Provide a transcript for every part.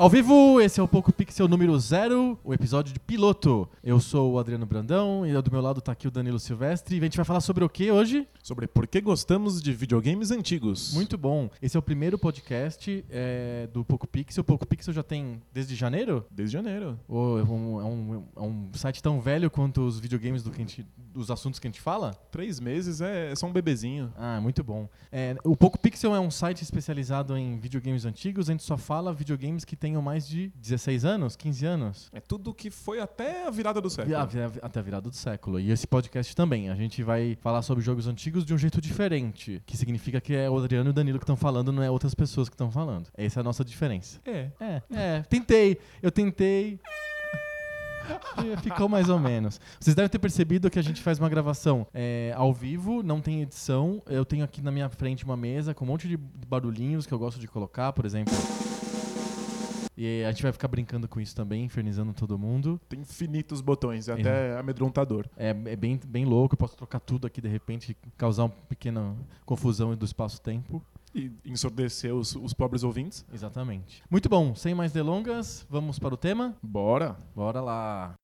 Ao vivo, esse é o Poco Pixel número zero, o episódio de piloto. Eu sou o Adriano Brandão e do meu lado tá aqui o Danilo Silvestre. E a gente vai falar sobre o que hoje? Sobre por que gostamos de videogames antigos. Muito bom. Esse é o primeiro podcast é, do Poco Pixel. O Poco Pixel já tem desde janeiro? Desde janeiro. Oh, é, um, é, um, é, um, site tão velho quanto os videogames do que gente, dos assuntos que a gente fala? Três meses é, é só um bebezinho. Ah, muito bom. É, o Poco Pixel é um site especializado em videogames antigos. A gente só fala videogames que tenham mais de 16 anos, 15 anos. É tudo que foi até a virada do século. até a virada do século. E esse podcast também. A gente vai falar sobre jogos antigos de um jeito diferente. Que significa que é o Adriano e o Danilo que estão falando, não é outras pessoas que estão falando. Essa é a nossa diferença. É. É, é. Tentei. Eu tentei. Ficou mais ou menos. Vocês devem ter percebido que a gente faz uma gravação é, ao vivo, não tem edição. Eu tenho aqui na minha frente uma mesa com um monte de barulhinhos que eu gosto de colocar, por exemplo. E a gente vai ficar brincando com isso também, infernizando todo mundo. Tem infinitos botões, é até amedrontador. É, é, bem, bem louco, eu posso trocar tudo aqui de repente, causar uma pequena confusão do espaço-tempo. E ensurdecer os, os pobres ouvintes. Exatamente. Muito bom, sem mais delongas, vamos para o tema? Bora! Bora lá!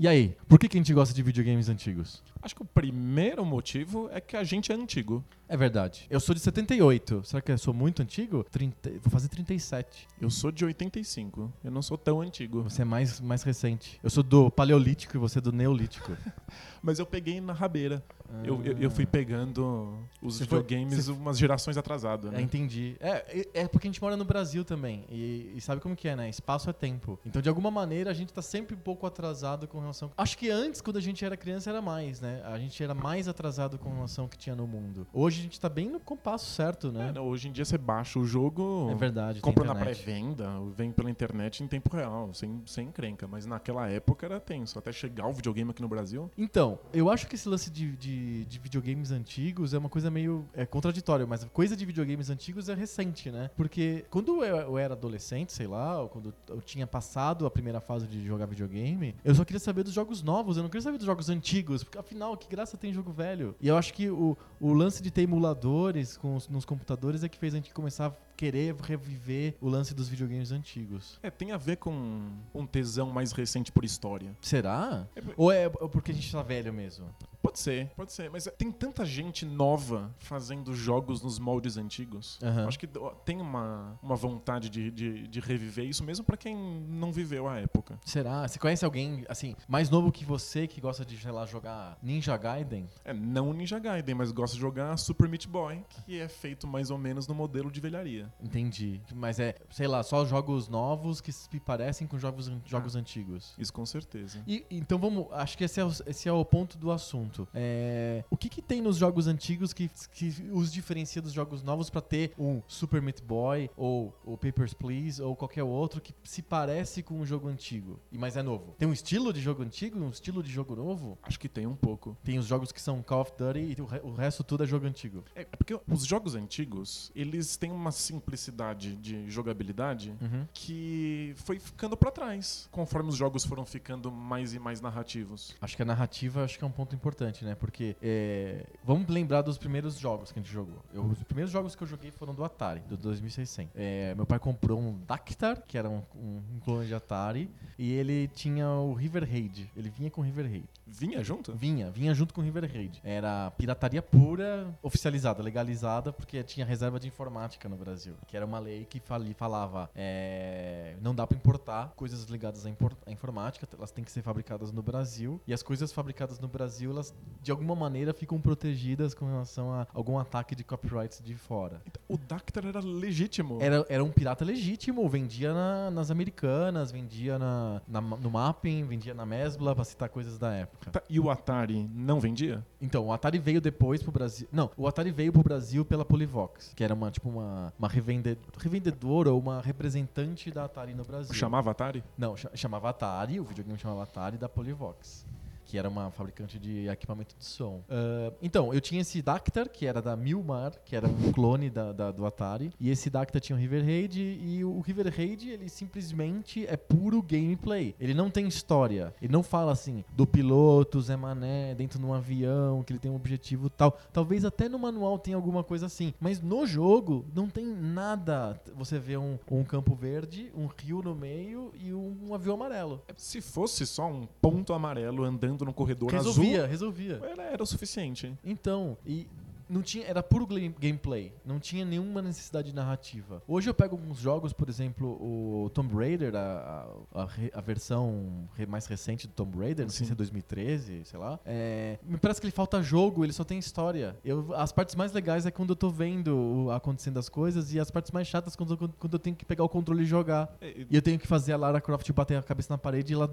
E aí, por que, que a gente gosta de videogames antigos? Acho que o primeiro motivo é que a gente é antigo. É verdade. Eu sou de 78. Será que eu sou muito antigo? 30, vou fazer 37. Eu sou de 85. Eu não sou tão antigo. Você é mais, mais recente. Eu sou do Paleolítico e você é do Neolítico. Mas eu peguei na rabeira. Ah. Eu, eu, eu, fui pegando os você videogames foi, umas gerações atrasado, né? É, entendi. É, é porque a gente mora no Brasil também. E, e, sabe como que é, né? Espaço é tempo. Então, de alguma maneira, a gente tá sempre um pouco atrasado com relação... Acho que antes, quando a gente era criança, era mais, né? A gente era mais atrasado com relação ao que tinha no mundo. Hoje a gente tá bem no compasso certo, né? É, não, hoje em dia você baixa o jogo... É verdade, Compra na pré-venda, vem pela internet em tempo real, sem, sem encrenca. Mas naquela época era tenso. Até chegar o videogame aqui no Brasil... Então, eu acho que esse lance de, de, de videogames antigos é uma coisa meio é, contraditória, mas coisa de videogames antigos é recente, né? Porque quando eu, eu era adolescente, sei lá, ou quando eu tinha passado a primeira fase de jogar videogame, eu só queria saber dos jogos novos, eu não queria saber dos jogos antigos, porque afinal, que graça tem jogo velho? E eu acho que o, o lance de ter emuladores com os, nos computadores é que fez a gente começar a querer reviver o lance dos videogames antigos. É, tem a ver com um tesão mais recente por história. Será? É, Ou é porque a gente tá velho mesmo? Pode ser, pode ser. Mas tem tanta gente nova fazendo jogos nos moldes antigos. Uhum. Acho que tem uma, uma vontade de, de, de reviver isso mesmo para quem não viveu a época. Será? Você conhece alguém, assim, mais novo que você que gosta de, sei lá, jogar Ninja Gaiden? É, não Ninja Gaiden, mas gosta de jogar Super Meat Boy, que é feito mais ou menos no modelo de velharia. Entendi. Mas é, sei lá, só jogos novos que se parecem com jogos, jogos ah, antigos. Isso com certeza. E, então vamos. Acho que esse é o, esse é o ponto do assunto. É, o que, que tem nos jogos antigos que, que os diferencia dos jogos novos para ter um Super Meat Boy ou o Papers, Please ou qualquer outro que se parece com um jogo antigo, e mas é novo? Tem um estilo de jogo antigo, um estilo de jogo novo? Acho que tem um pouco. Tem os jogos que são Call of Duty e o, re o resto tudo é jogo antigo. É, é porque os jogos antigos, eles têm uma simplicidade de jogabilidade uhum. que foi ficando para trás conforme os jogos foram ficando mais e mais narrativos. Acho que a narrativa acho que é um ponto importante, né? Porque é, vamos lembrar dos primeiros jogos que a gente jogou. Eu, os primeiros jogos que eu joguei foram do Atari, do 2600. É, meu pai comprou um Dactar, que era um, um, clone de Atari, e ele tinha o River Raid. Ele vinha com o River Raid. Vinha junto? Vinha, vinha junto com o River Raid. Era pirataria pura, oficializada, legalizada, porque tinha reserva de informática no Brasil. Que era uma lei que falava é, não dá para importar coisas ligadas à, à, informática, elas têm que ser fabricadas no Brasil. E as coisas fabricadas no Brasil, elas de alguma maneira ficam protegidas com relação a algum ataque de copyrights de fora. Então, o Dactar era legítimo? Era, era um pirata legítimo, vendia na, nas americanas, vendia na, na, no Mapping, vendia na Mesbla, pra citar coisas da época. Tá, e o Atari não vendia? Então, o Atari veio depois pro Brasil. Não, o Atari veio pro Brasil pela Polivox, que era uma, tipo, uma, uma revendedora ou uma representante da Atari no Brasil. Chamava Atari? Não, chamava Atari, o videogame chamava Atari da Polivox que era uma fabricante de equipamento de som. Uh, então, eu tinha esse Dactar, que era da Milmar, que era um clone da, da, do Atari, e esse Dactar tinha o River Raid, e o River Raid, ele simplesmente é puro gameplay. Ele não tem história. Ele não fala assim, do piloto, Zé Mané, dentro de um avião, que ele tem um objetivo tal. Talvez até no manual tenha alguma coisa assim. Mas no jogo, não tem nada. Você vê um, um campo verde, um rio no meio e um, um avião amarelo. Se fosse só um ponto amarelo andando no corredor resolvia, azul... Resolvia, resolvia. Era, era o suficiente. Então, e não tinha, era puro gameplay, não tinha nenhuma necessidade narrativa. Hoje eu pego alguns jogos, por exemplo, o Tomb Raider, a, a, a versão mais recente do Tomb Raider, não Sim. sei se é 2013, sei lá. É, me parece que ele falta jogo, ele só tem história. Eu, as partes mais legais é quando eu tô vendo acontecendo as coisas e as partes mais chatas quando, quando eu tenho que pegar o controle e jogar. É, e eu tenho que fazer a Lara Croft bater a cabeça na parede e ela,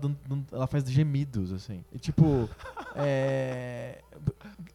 ela faz gemidos, assim. E tipo, é,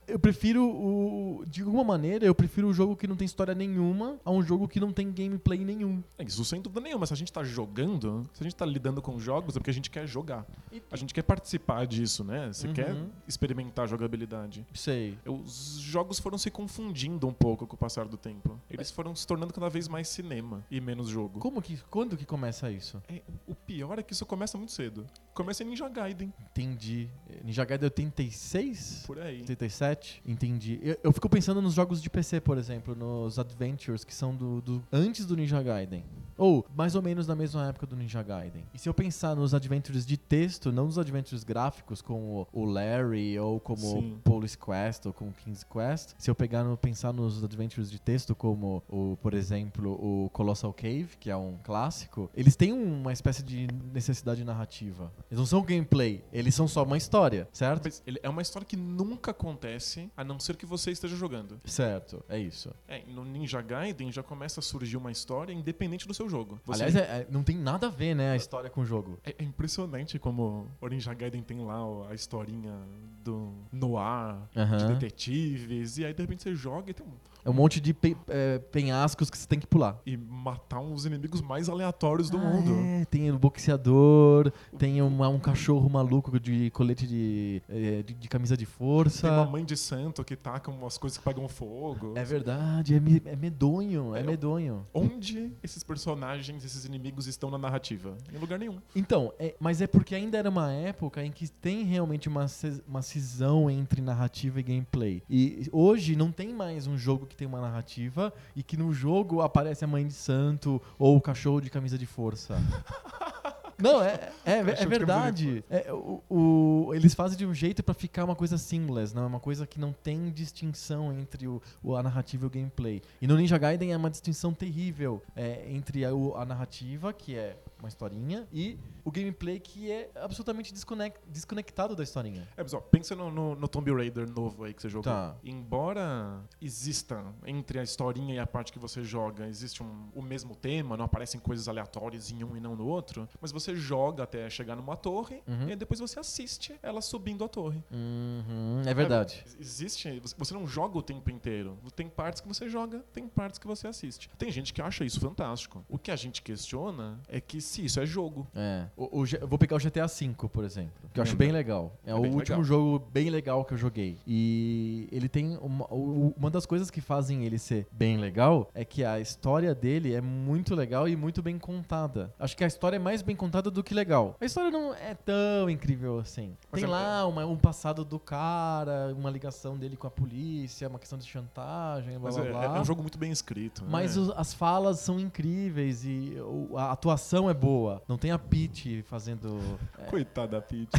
eu prefiro o. De alguma maneira, eu prefiro o jogo que não tem história nenhuma a um jogo que não tem gameplay nenhum. É, isso sem dúvida nenhuma. Se a gente tá jogando, se a gente tá lidando com jogos, é porque a gente quer jogar. E... A gente quer participar disso, né? Você uhum. quer experimentar a jogabilidade. Sei. Os jogos foram se confundindo um pouco com o passar do tempo. Eles foram se tornando cada vez mais cinema e menos jogo. Como que. Quando que começa isso? É, o pior é que isso começa muito cedo. Começa em Ninja Gaiden. Entendi. Ninja Gaiden 86? Por aí. 87? Entendi. Eu, eu, fico pensando nos jogos de PC, por exemplo, nos Adventures, que são do, do antes do Ninja Gaiden. Ou mais ou menos na mesma época do Ninja Gaiden. E se eu pensar nos Adventures de texto, não nos Adventures gráficos, como o Larry, ou como Sim. Police Quest, ou como King's Quest, se eu pegar no, pensar nos Adventures de texto, como, o, por exemplo, o Colossal Cave, que é um clássico, eles têm uma espécie de necessidade narrativa. Eles não são gameplay, eles são só uma história, certo? Mas é uma história que nunca acontece, a não ser que você esteja jogando. Certo, é isso. É, no Ninja Gaiden já começa a surgir uma história independente do seu jogo. Você... Aliás, é, é, não tem nada a ver, né, a história com o jogo. É, é impressionante como o Ninja Gaiden tem lá a historinha do noir, uhum. de detetives, e aí de repente você joga e tem um é um monte de pe é, penhascos que você tem que pular. E matar uns inimigos mais aleatórios do ah, mundo. É, tem o boxeador, tem uma, um cachorro maluco de colete de, é, de, de, camisa de força. Tem uma mãe de santo que taca umas coisas que pegam fogo. É verdade, é, me, é medonho, é, é medonho. Onde esses personagens, esses inimigos estão na narrativa? Em lugar nenhum. Então, é, mas é porque ainda era uma época em que tem realmente uma, uma cisão entre narrativa e gameplay. E hoje não tem mais um jogo que tem uma narrativa e que no jogo aparece a mãe de santo ou o cachorro de camisa de força. Não, é, é, é verdade. É, o, o, eles fazem de um jeito para ficar uma coisa seamless, não é uma coisa que não tem distinção entre o, o, a narrativa e o gameplay. E no Ninja Gaiden é uma distinção terrível é, entre a, a narrativa, que é uma historinha, e o gameplay que é absolutamente desconectado da historinha. É, pessoal, pensa no, no, no, Tomb Raider novo aí que você jogou. Tá. Embora exista entre a historinha e a parte que você joga, existe um, o mesmo tema, não aparecem coisas aleatórias em um e não no outro, mas você joga até chegar numa torre uhum. e depois você assiste ela subindo a torre. Uhum, é verdade. É, existe, você não joga o tempo inteiro. Tem partes que você joga, tem partes que você assiste. Tem gente que acha isso fantástico. O que a gente questiona é que se isso é jogo. É. O, o, eu vou pegar o GTA V, por exemplo, que eu acho bem legal. É, é o último legal. jogo bem legal que eu joguei. E ele tem uma, uma das coisas que fazem ele ser bem legal é que a história dele é muito legal e muito bem contada. Acho que a história é mais bem contada do que legal. A história não é tão incrível assim. Mas tem lá uma, um passado do cara, uma ligação dele com a polícia, uma questão de chantagem, blá, blá, é, blá. É, um jogo muito bem escrito. Mas né? os, as falas são incríveis e a atuação é boa. Não tem a Peach fazendo. É... Coitada da Peach.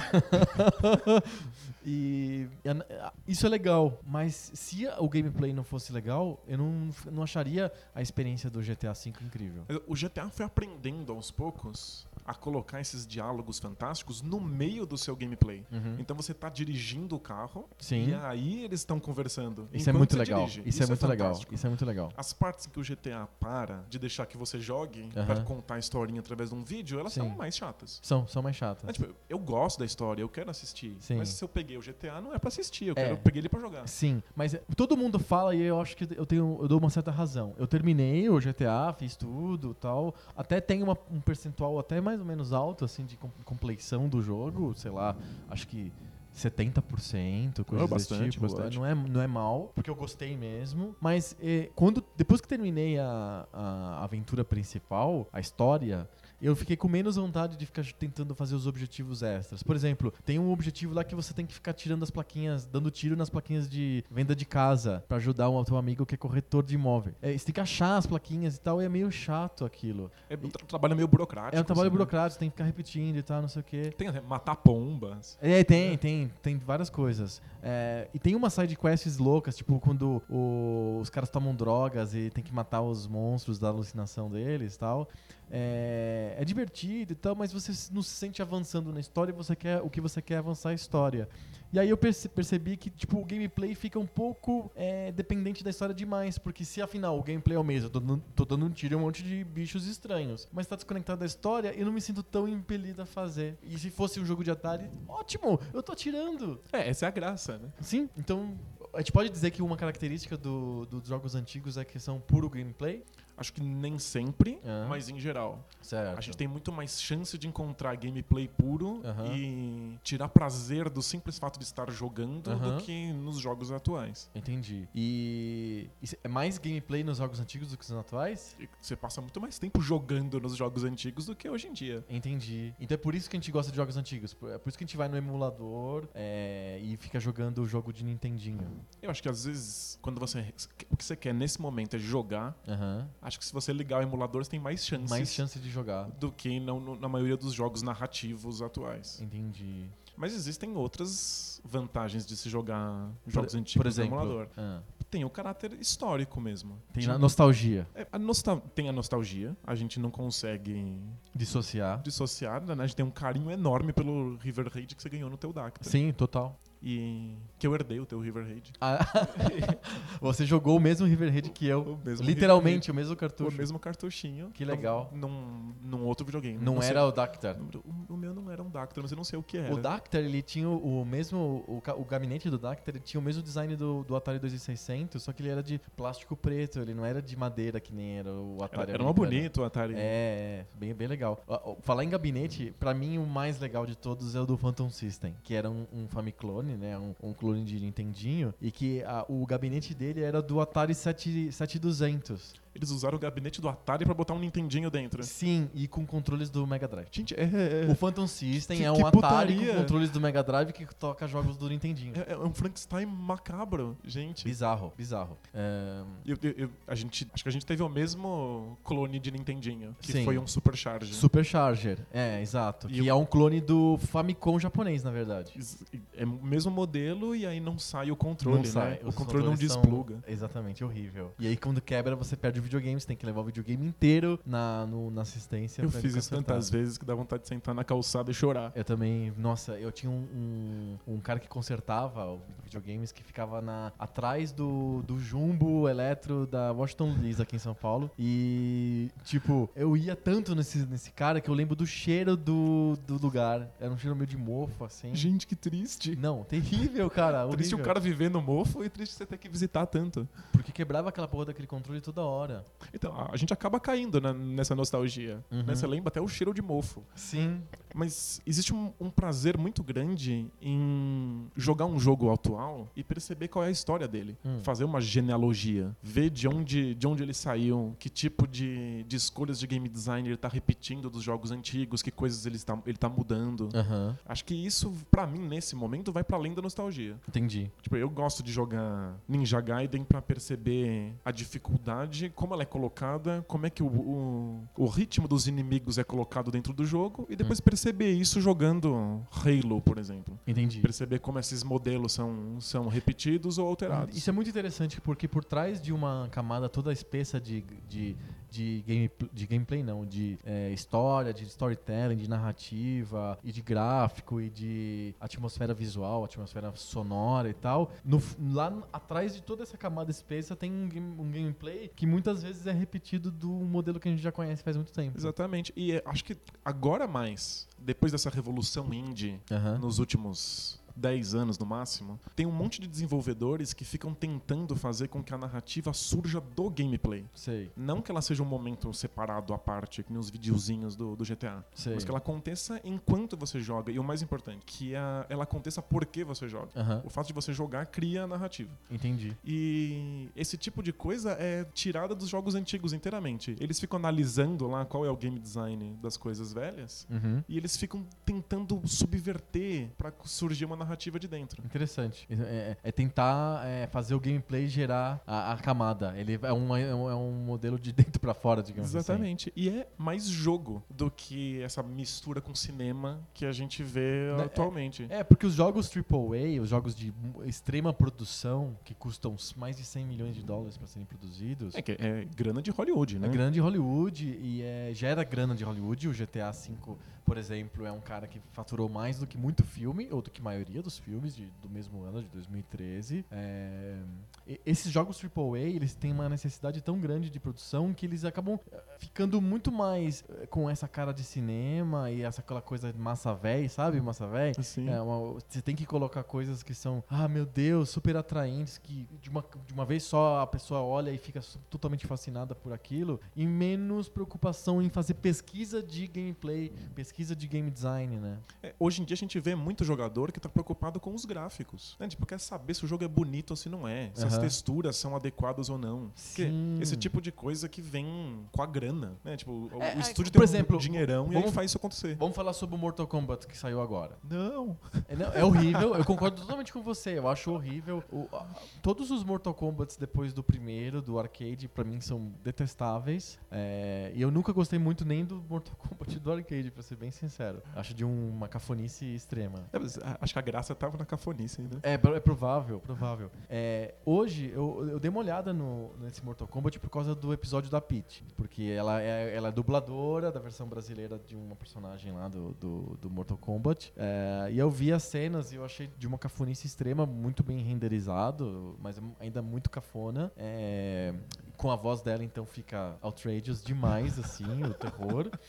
e isso é legal, mas se o gameplay não fosse legal, eu não, não acharia a experiência do GTA V incrível. O GTA foi aprendendo aos poucos a colocar esses diálogos fantásticos no meio do seu gameplay. Uhum. Então você está dirigindo o carro Sim. e aí eles estão conversando. Isso é muito legal. Isso, Isso, é, é muito legal. Isso é muito legal. As partes que o GTA para de deixar que você jogue uhum. para contar a historinha através de um vídeo, elas Sim. são mais chatas. São, são mais chatas. É, tipo, eu gosto da história, eu quero assistir. Sim. Mas se eu peguei o GTA, não é para assistir, eu, é. quero, eu peguei ele para jogar. Sim, mas todo mundo fala e eu acho que eu tenho eu dou uma certa razão. Eu terminei o GTA, fiz tudo, tal, até tem uma, um percentual até mais ou menos alto assim de compleição do jogo, sei lá, acho que 70%, coisa oh, bastante, tipo. Bastante. Não é, não é mal, porque eu gostei mesmo. Mas eh, quando, depois que terminei a, a aventura principal, a história, eu fiquei com menos vontade de ficar tentando fazer os objetivos extras. Por exemplo, tem um objetivo lá que você tem que ficar tirando as plaquinhas, dando tiro nas plaquinhas de venda de casa para ajudar um teu amigo que é corretor de imóvel. É, você tem que achar as plaquinhas e tal, e é meio chato aquilo. É um tra trabalho meio burocrático. É um trabalho assim, burocrático, né? tem que ficar repetindo e tal, não sei o quê. Tem até matar pombas. É, tem, tem, tem várias coisas. É, e tem umas side quests loucas, tipo quando o, os caras tomam drogas e tem que matar os monstros da alucinação deles tal. É, é, divertido e tal, mas você não se sente avançando na história, você quer o que você quer é avançar a história. E aí eu percebi que tipo o gameplay fica um pouco é, dependente da história demais, porque se afinal o gameplay é o mesmo, eu tô, dando, tô dando um tiro em um monte de bichos estranhos, mas tá desconectado da história, eu não me sinto tão impelido a fazer. E se fosse um jogo de Atari, ótimo, eu tô atirando. É, essa é a graça, né? Sim, então a gente pode dizer que uma característica do, dos jogos antigos é que são puro gameplay? Acho que nem sempre, mas em geral. Certo. A gente tem muito mais chance de encontrar gameplay puro e tirar prazer do simples fato de estar jogando do que nos jogos atuais. Entendi. E, é mais gameplay nos jogos antigos do que nos atuais? E Você passa muito mais tempo jogando nos jogos antigos do que hoje em dia. Entendi. Então é por isso que a gente gosta de jogos antigos. É por isso que a gente vai no emulador é, e fica jogando o jogo de Nintendinho. Eu acho que às vezes, quando você. O que você quer nesse momento é jogar. Aham. Acho que se você ligar o emulador, você tem mais chances Mais chance de jogar. do que na, na maioria dos jogos narrativos atuais. Entendi. Mas existem outras vantagens de se jogar jogos antigos Por exemplo, no emulador. ah, Tem o caráter histórico mesmo. tem Tipo, a nostalgia. é, a nostal- tem a nostalgia, a gente não consegue Dissociar. dissociar, né? A gente tem um carinho enorme pelo River Raid que você ganhou no teu Dacta. Sim, total. E que eu herdei o teu River Raid. Ah, Você jogou o mesmo River Raid que eu. O Literalmente, o mesmo cartucho. o mesmo cartuchinho. Que legal. Num, num outro videogame. Não sei- era o Dactar. O, o meu não era um Dacta, mas eu não sei o que era. O Dactar, ele tinha o mesmo. O, o gabinete do Dactar ele tinha o mesmo design do, do Atari 2600, só que ele era de plástico preto, ele não era de madeira que nem era o Atari. Era, era uma bonito o Atari. É, é, bem, bem legal. Falar em gabinete, pra mim o mais legal de todos é o do Phantom System, que era um, um Famiclone, né? Um, um clone de Nintendinho, e que a- o gabinete dele era do Atari 7, 7200. Eles usaram o gabinete do Atari pra botar um Nintendinho dentro. Sim, e com controles do Mega Drive. Gente, é, é, O Phantom System Que- é um Atari putaria. com controles do Mega Drive que toca jogos do Nintendinho. é, é um Frankenstein macabro, gente. Bizarro, bizarro. É, Eu- eu- eu- a gente, acho que a gente teve o mesmo clone de Nintendinho, que Sim. foi um Supercharge. Supercharger, é, exato. E que o- é um clone do Famicom japonês, na verdade. É o mesmo modelo e aí não sai o controle, Não sai, né? O os controle não despluga. Exatamente, horrível. E aí quando quebra, você perde o videogame, você tem que levar o videogame inteiro na, no- na assistência. Eu fiz isso tantas vezes que dá vontade de sentar na calçada e chorar. Eu também, nossa, eu tinha um, um, um cara que consertava videogames que ficava na, atrás do, do Jumbo Eletro da Washington Luiz aqui em São Paulo. E, tipo, eu ia tanto nesse, nesse cara que eu lembro do cheiro do, do lugar. Era um cheiro meio de mofo, assim. Gente, que triste. Não, terrível, cara. Triste o cara viver no mofo e triste você ter que visitar tanto. Porque quebrava aquela porra daquele controle toda hora. Então, a gente acaba caindo nessa nostalgia. Uhum. Né? Você lembra até o cheiro de mofo. Sim. Mas existe um, um prazer muito grande em jogar um jogo atual e perceber qual é a história dele. Hum. Fazer uma genealogia. Ver de onde, de onde ele saiu, que tipo de, de escolhas de game design ele tá repetindo dos jogos antigos, que coisas ele está, ele tá mudando. Aham. Acho que isso, pra mim, nesse momento, vai pra além da nostalgia. Entendi. Tipo, eu gosto de jogar Ninja Gaiden pra perceber a dificuldade, como ela é colocada, como é que o, o, o ritmo dos inimigos é colocado dentro do jogo, e depois perceber isso jogando Halo, por exemplo. Entendi. Perceber como esses modelos são, são repetidos ou alterados. Isso é muito interessante porque por trás de uma camada toda espessa de, de, de, game, de gameplay, não, de é, história, de storytelling, de narrativa e de gráfico e de atmosfera visual, atmosfera sonora e tal, no lá atrás de toda essa camada espessa tem um, um gameplay que muitas vezes é repetido do modelo que a gente já conhece faz muito tempo. Exatamente. E é, acho que agora mais, depois dessa revolução indie, Aham. nos últimos 10 anos no máximo, tem um monte de desenvolvedores que ficam tentando fazer com que a narrativa surja do gameplay. Sei. Não que ela seja um momento separado à parte, que nem os videozinhos do, do GTA. Sei. Mas que ela aconteça enquanto você joga. E o mais importante, que a, ela aconteça porque você joga. O fato de você jogar cria a narrativa. Entendi. E esse tipo de coisa é tirada dos jogos antigos inteiramente. Eles ficam analisando lá qual é o game design das coisas velhas uhum. e eles ficam tentando subverter para surgir uma narrativa de dentro. Interessante. É, é, é tentar é, fazer o gameplay gerar a, a camada. Ele é um, é um, é um modelo de dentro para fora, digamos Exatamente. assim. Exatamente. E é mais jogo do que essa mistura com cinema que a gente vê né, atualmente. É, porque os jogos AAA, os jogos de extrema produção, que custam mais de 100 milhões de dólares para serem produzidos. É, que é grana de Hollywood, né? É grana de Hollywood e é, gera grana de Hollywood. O GTA V, por exemplo, é um cara que faturou mais do que muito filme, ou do que a maioria dos filmes de, do mesmo ano, de 2013. É, esses jogos AAA, eles têm uma necessidade tão grande de produção que eles acabam eh, ficando muito mais eh, com essa cara de cinema e essa aquela coisa de massa véi, sabe? Massa véi. Sim. É uma, você tem que colocar coisas que são, ah, meu Deus, super atraentes, que de uma, de uma vez só a pessoa olha e fica totalmente fascinada por aquilo, e menos preocupação em fazer pesquisa de gameplay, pesquisa de game design, né? É, hoje em dia a gente vê muito jogador que está preocupado com os gráficos. Né? Tipo, quer saber se o jogo é bonito ou se não é, se uhum. as texturas são adequadas ou não. Sim. esse tipo de coisa que vem com a grana, né? Tipo, é, o é, estúdio tem exemplo, um dinheirão vamos, e aí faz isso acontecer. Vamos falar sobre o Mortal Kombat que saiu agora. Não. É, não, é horrível, eu concordo totalmente com você. Eu acho horrível. O, todos os Mortal Kombats depois do primeiro, do arcade, para mim são detestáveis. É, e eu nunca gostei muito nem do Mortal Kombat do arcade, pra ser bem sincero. Acho de um, uma cafonice extrema. É, acho que a graça tava na cafonice ainda. É, é provável, provável. É, hoje, eu, eu dei uma olhada no, nesse Mortal Kombat por causa do episódio da Peach. Porque ela é, ela é dubladora da versão brasileira de uma personagem lá do, do, do Mortal Kombat. É, e eu vi as cenas e eu achei de uma cafonice extrema, muito bem renderizado, mas ainda muito cafona. É, com a voz dela, então, fica outrageous demais, assim, o terror.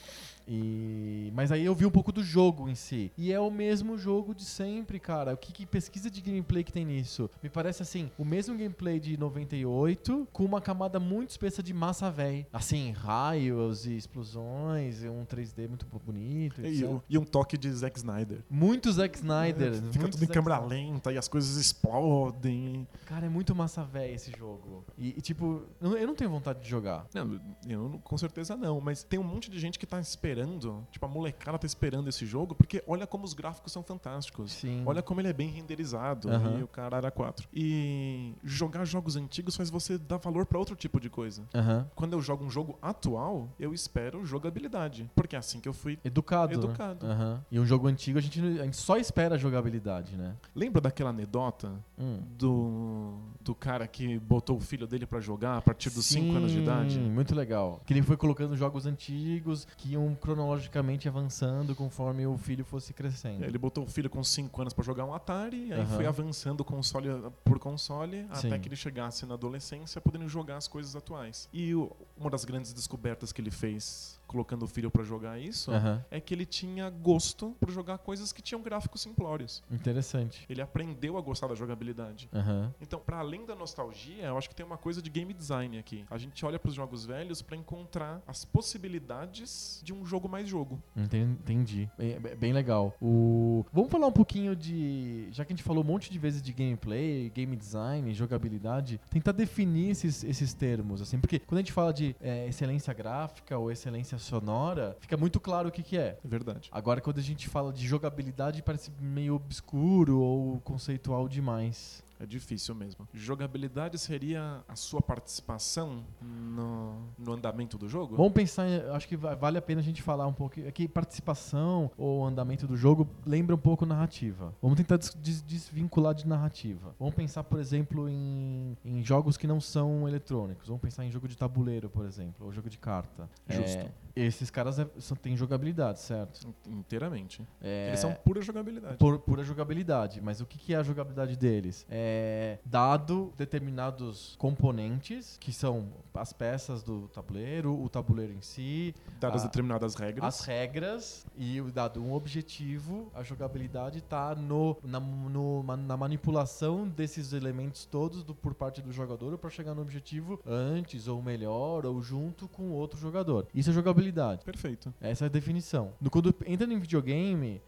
E, mas aí eu vi um pouco do jogo em si. E é o mesmo jogo de sempre, cara. O que, que, pesquisa de gameplay que tem nisso? Me parece assim, o mesmo gameplay de 98, com uma camada muito espessa de massa véi. Assim, raios e explosões, e um 3D muito bonito. E, e, um toque de Zack Snyder. Muito Zack Snyder. É, fica tudo em câmera lenta e as coisas explodem. Cara, é muito massa véi esse jogo. E, e, tipo, eu não tenho vontade de jogar. Não, eu com certeza não, mas tem um monte de gente que tá esperando esperando, tipo, a molecada tá esperando esse jogo, porque olha como os gráficos são fantásticos. Sim. Olha como ele é bem renderizado. Uhum. E o cara era 4. E jogar jogos antigos faz você dar valor para outro tipo de coisa. Uhum. Quando eu jogo um jogo atual, eu espero jogabilidade. Porque é assim que eu fui educado. Né? Educado. Né? Uhum. E um jogo antigo a gente, a gente só espera jogabilidade, né? Lembra daquela anedota hum. do, do cara que botou o filho dele para jogar a partir dos 5 anos de idade? Muito legal. Que ele foi colocando jogos antigos que iam cronologicamente avançando conforme o filho fosse crescendo. Ele botou o filho com 5 anos para jogar um Atari, aí uhum. foi avançando console por console Sim. até que ele chegasse na adolescência podendo jogar as coisas atuais. E o, uma das grandes descobertas que ele fez colocando o filho para jogar isso, uhum. é que ele tinha gosto por jogar coisas que tinham gráficos simplórios. Interessante. Ele aprendeu a gostar da jogabilidade. Uhum. Então, para além da nostalgia, eu acho que tem uma coisa de game design aqui. A gente olha para os jogos velhos para encontrar as possibilidades de um jogo mais jogo. Entendi. Bem, bem legal. O... Vamos falar um pouquinho de. Já que a gente falou um monte de vezes de gameplay, game design, jogabilidade, tentar definir esses, esses termos, assim, porque quando a gente fala de é, excelência gráfica ou excelência sonora, fica muito claro o que, que é. É verdade. Agora, quando a gente fala de jogabilidade, parece meio obscuro ou conceitual demais. É difícil mesmo. Jogabilidade seria a sua participação no, andamento do jogo? Vamos pensar, acho que vale a pena a gente falar um pouco. Aqui, participação ou andamento do jogo lembra um pouco narrativa. Vamos tentar des desvincular de narrativa. Vamos pensar, por exemplo, em, em, jogos que não são eletrônicos. Vamos pensar em jogo de tabuleiro, por exemplo, ou jogo de carta. Justo. É, esses caras é, são, têm jogabilidade, certo? Inteiramente. É, Eles são pura jogabilidade. Por, pura jogabilidade. Mas o que, que é a jogabilidade deles? É é, dado determinados componentes, que são as peças do tabuleiro, o tabuleiro em si. Dadas a, determinadas regras. As regras e dado um objetivo, a jogabilidade está no, na, no, na manipulação desses elementos todos do, por parte do jogador para chegar no objetivo antes, ou melhor, ou junto com outro jogador. Isso é jogabilidade. Perfeito. Essa é a definição. No, quando entra em videogame,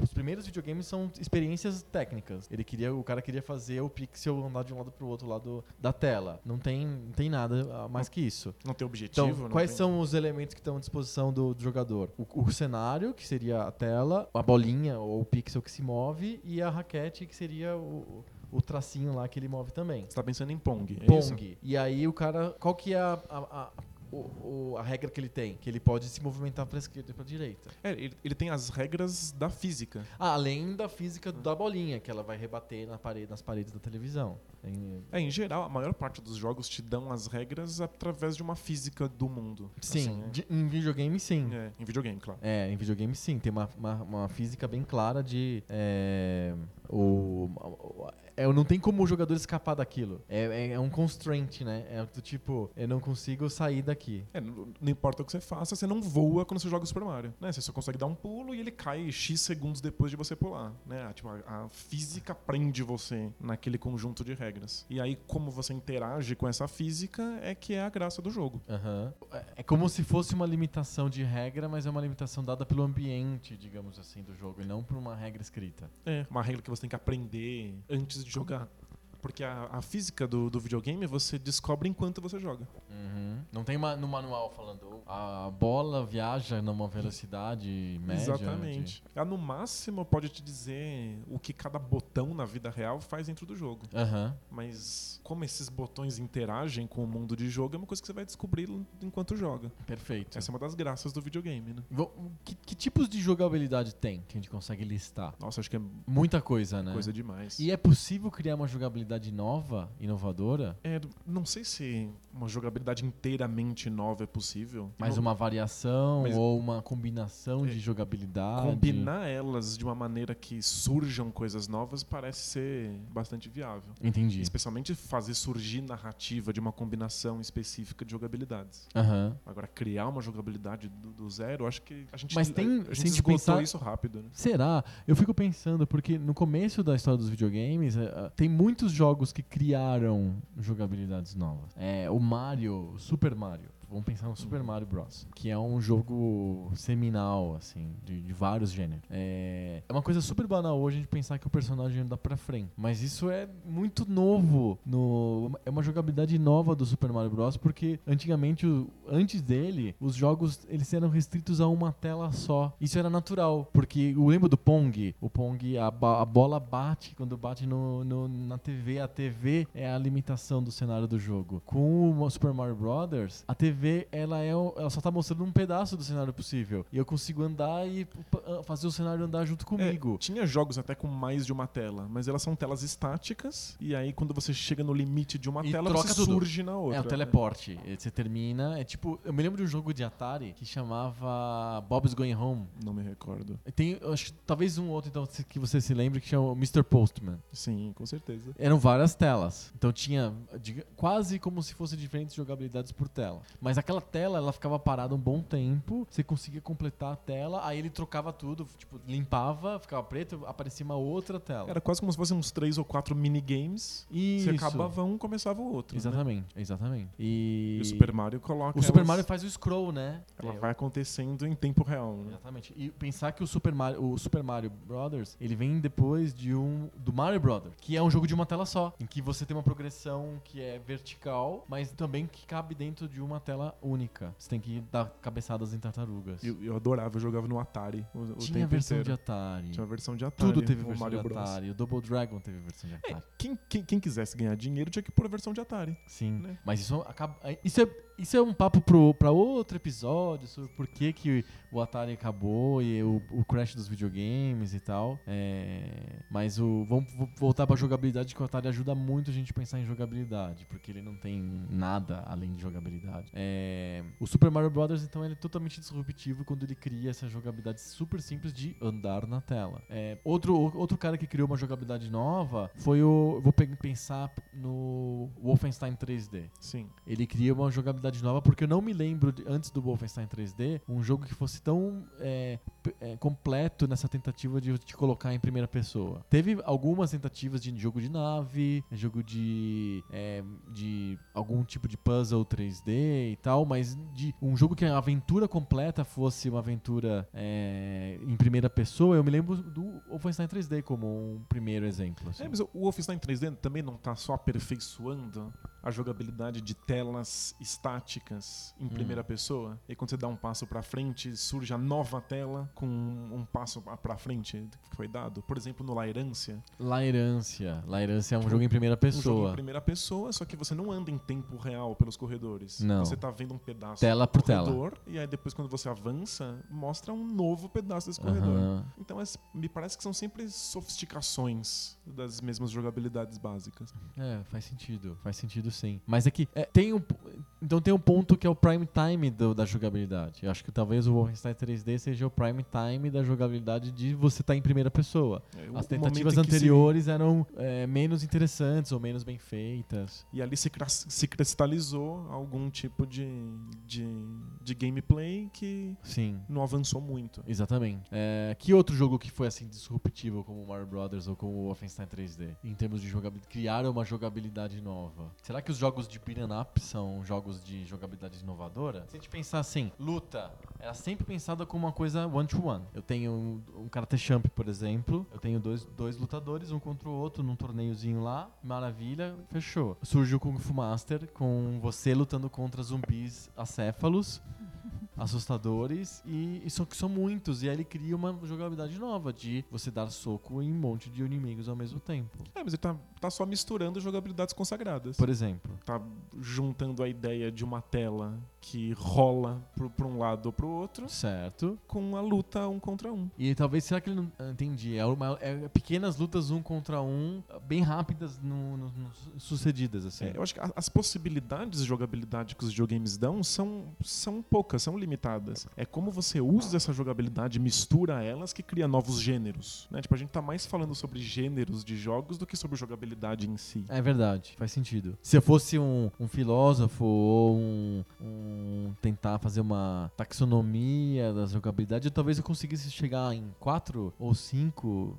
os primeiros videogames são experiências técnicas. Ele queria, o cara queria fazer o pixel andar de um lado pro outro lado da tela. Não tem, não tem nada ah, mais que isso. Não tem objetivo. Então, quais tem... são os elementos que estão à disposição do, do jogador? O, o, cenário, que seria a tela, a bolinha ou o pixel que se move, e a raquete, que seria o, o tracinho lá que ele move também. Você tá pensando em Pong, é Pong. Isso? E aí o cara. Qual que é a, a, a o, o, a regra que ele tem, que ele pode se movimentar para esquerda e para direita. É, ele, ele, tem as regras da física. Ah, além da física da bolinha, que ela vai rebater na parede, nas paredes da televisão. Em... É, em geral, a maior parte dos jogos te dão as regras através de uma física do mundo. Sim, assim, é. de, em videogame sim. É, em videogame, claro. É, em videogame sim. Tem uma, uma, uma física bem clara de. É, o, é, não tem como o jogador escapar daquilo. É, é, é, um constraint, né? É do tipo, eu não consigo sair daqui. É, não, não, importa o que você faça, você não voa quando você joga Super Mario. Né? Você só consegue dar um pulo e ele cai X segundos depois de você pular. Né? Tipo, a, a física prende você naquele conjunto de regras. E aí, como você interage com essa física, é que é a graça do jogo. Uhum. É como se fosse uma limitação de regra, mas é uma limitação dada pelo ambiente, digamos assim, do jogo, e não por uma regra escrita. É, uma regra que você tem que aprender antes de jogar. Porque a, a física do, do, videogame você descobre enquanto você joga. Uhum. Não tem uma, no manual falando a bola viaja numa velocidade média. Exatamente. De... no máximo pode te dizer o que cada botão na vida real faz dentro do jogo. Uhum. Mas como esses botões interagem com o mundo de jogo é uma coisa que você vai descobrir enquanto joga. Perfeito. Essa é uma das graças do videogame, né? Que, que tipos de jogabilidade tem que a gente consegue listar? Nossa, acho que é muita coisa, né? Coisa demais. E é possível criar uma jogabilidade nova, inovadora? É, não sei se uma jogabilidade inteiramente nova é possível. Mas uma variação Mas ou uma combinação é, de jogabilidade? Combinar elas de uma maneira que surjam coisas novas parece ser bastante viável. Entendi. Especialmente fazer surgir narrativa de uma combinação específica de jogabilidades. Uhum. Agora, criar uma jogabilidade do, do zero, acho que a gente, Mas tem, a, a gente esgotou pensar... isso rápido. Né? Será? Eu fico pensando, porque no começo da história dos videogames, é, tem muitos jogos que criaram jogabilidades novas. É, o Mario, Super Mario. Vamos pensar no Super Mario Bros. Que é um jogo seminal, assim, de, de vários gêneros. É, é uma coisa super banal hoje a gente pensar que o personagem anda pra frente. Mas isso é muito novo. No, é uma jogabilidade nova do Super Mario Bros. Porque antigamente, antes dele, os jogos eles eram restritos a uma tela só. Isso era natural. Porque eu lembro do Pong. O Pong, a, a bola bate quando bate no, no, na TV. A TV é a limitação do cenário do jogo. Com o Super Mario Brothers, a TV Ela, é, ela só tá mostrando um pedaço do cenário possível. E eu consigo andar e ah, fazer o cenário andar junto é, comigo. É, tinha jogos até com mais de uma tela, mas elas são telas estáticas. E aí, quando você chega no limite de uma e tela, você tudo. surge na outra. É o teleporte. Né? Você termina. É tipo. Eu me lembro de um jogo de Atari que chamava Bob's Going Home. Não me recordo. Tem, acho talvez um outro então, que você se lembre que chama Mr. Postman. Sim, com certeza. Eram várias telas. Então tinha quase como se fossem diferentes jogabilidades por tela. Mas aquela tela, ela ficava parada um bom tempo, você conseguia completar a tela, aí ele trocava tudo, tipo, limpava, ficava preto, aparecia uma outra tela. Era quase como se fossem uns três ou quatro minigames. Isso. Você acabava um, começava o outro. Né? Exatamente, né? exatamente. E... e... o Super Mario coloca. O Super Mario faz o scroll, né? Ela é. vai acontecendo em tempo real. Né? Exatamente. E pensar que o Super Mario, o Super Mario Brothers, ele vem depois de um do Mario Brothers, que é um jogo de uma tela só, em que você tem uma progressão que é vertical, mas também que cabe dentro de uma tela tela única. Você tem que dar cabeçadas em tartarugas. Eu, eu adorava, eu jogava no Atari. O, o Tinha versão inteiro. de Atari. Tinha versão de Atari. Tudo teve versão Mario de Atari. O Double Dragon teve versão de é, Atari. É, quem, quem, quem, quisesse ganhar dinheiro tinha que pôr a versão de Atari. Sim. Né? Mas isso acaba. Isso é isso é um papo pro, pra outro episódio sobre por que, que o Atari acabou e o, o crash dos videogames e tal. É, mas o, vamos voltar pra jogabilidade, que o Atari ajuda muito a gente a pensar em jogabilidade, porque ele não tem nada além de jogabilidade. É, o Super Mario Bros. então ele é totalmente disruptivo quando ele cria essa jogabilidade super simples de andar na tela. É, outro, outro cara que criou uma jogabilidade nova foi o. Vou pensar no Wolfenstein 3D. Sim. Ele cria uma jogabilidade nova porque eu não me lembro de, antes do Wolfenstein 3D um jogo que fosse tão é, é, completo nessa tentativa de te colocar em primeira pessoa. Teve algumas tentativas de jogo de nave, jogo de, é, de algum tipo de puzzle 3D e tal, mas de um jogo que a aventura completa fosse uma aventura é, em primeira pessoa, eu me lembro do Wolfenstein 3D como um primeiro exemplo. Assim. É, mas o Wolfenstein 3D também não está só aperfeiçoando a jogabilidade de telas estáticas em hum. primeira pessoa. E quando você dá um passo para frente, surge a nova tela com um passo para frente que foi dado. Por exemplo, no Lairância. Lairância. Lairância é um jogo em primeira pessoa. Um jogo em primeira pessoa, só que você não anda em tempo real pelos corredores. Não. Você tá vendo um pedaço tela por corredor, tela. E aí depois quando você avança, mostra um novo pedaço desse corredor. Então é, me parece que são sempre sofisticações das mesmas jogabilidades básicas. É, faz sentido. Faz sentido sim. Mas é que é, tem um. Então tem um ponto que é o prime time do, da jogabilidade. Eu acho que talvez o Wolfenstein 3D seja o prime time da jogabilidade de você estar tá em primeira pessoa. É, As tentativas anteriores se... eram é, menos interessantes ou menos bem feitas. E ali se, se cristalizou algum tipo de, de, de gameplay que Sim. não avançou muito. Exatamente. É, que outro jogo que foi assim disruptivo como o Mario Brothers ou como o Wolfenstein 3D? Em termos de jogabilidade, uma jogabilidade nova. Será que os jogos de beat'em up são jogos de jogabilidade inovadora? Se a gente pensar assim, luta, era sempre pensada como uma coisa one-to-one. Eu tenho um, um Karate Champ, por exemplo, eu tenho dois, dois lutadores, um contra o outro, num torneiozinho lá, maravilha, fechou. Surge o Kung Fu Master com você lutando contra zumbis acéfalos assustadores e, e só que são muitos. E aí ele cria uma jogabilidade nova de você dar soco em um monte de inimigos ao mesmo tempo. É, mas ele tá, tá só misturando jogabilidades consagradas. Por exemplo. Tá juntando a ideia de uma tela que rola pro, pra um lado ou pro outro. Certo. Com a luta um contra um. E talvez, será que ele não. Ah, entendi. É, uma, é pequenas lutas um contra um, bem rápidas, no, no, no sucedidas, assim. É, eu acho que as possibilidades de jogabilidade que os videogames dão são, são poucas, são limitadas. É como você usa essa jogabilidade, mistura elas, que cria novos gêneros. Né? Tipo, a gente tá mais falando sobre gêneros de jogos do que sobre jogabilidade em si. É verdade, faz sentido. Se eu fosse um, um filósofo ou um, um, tentar fazer uma taxonomia da jogabilidade, eu, talvez eu conseguisse chegar em quatro ou cinco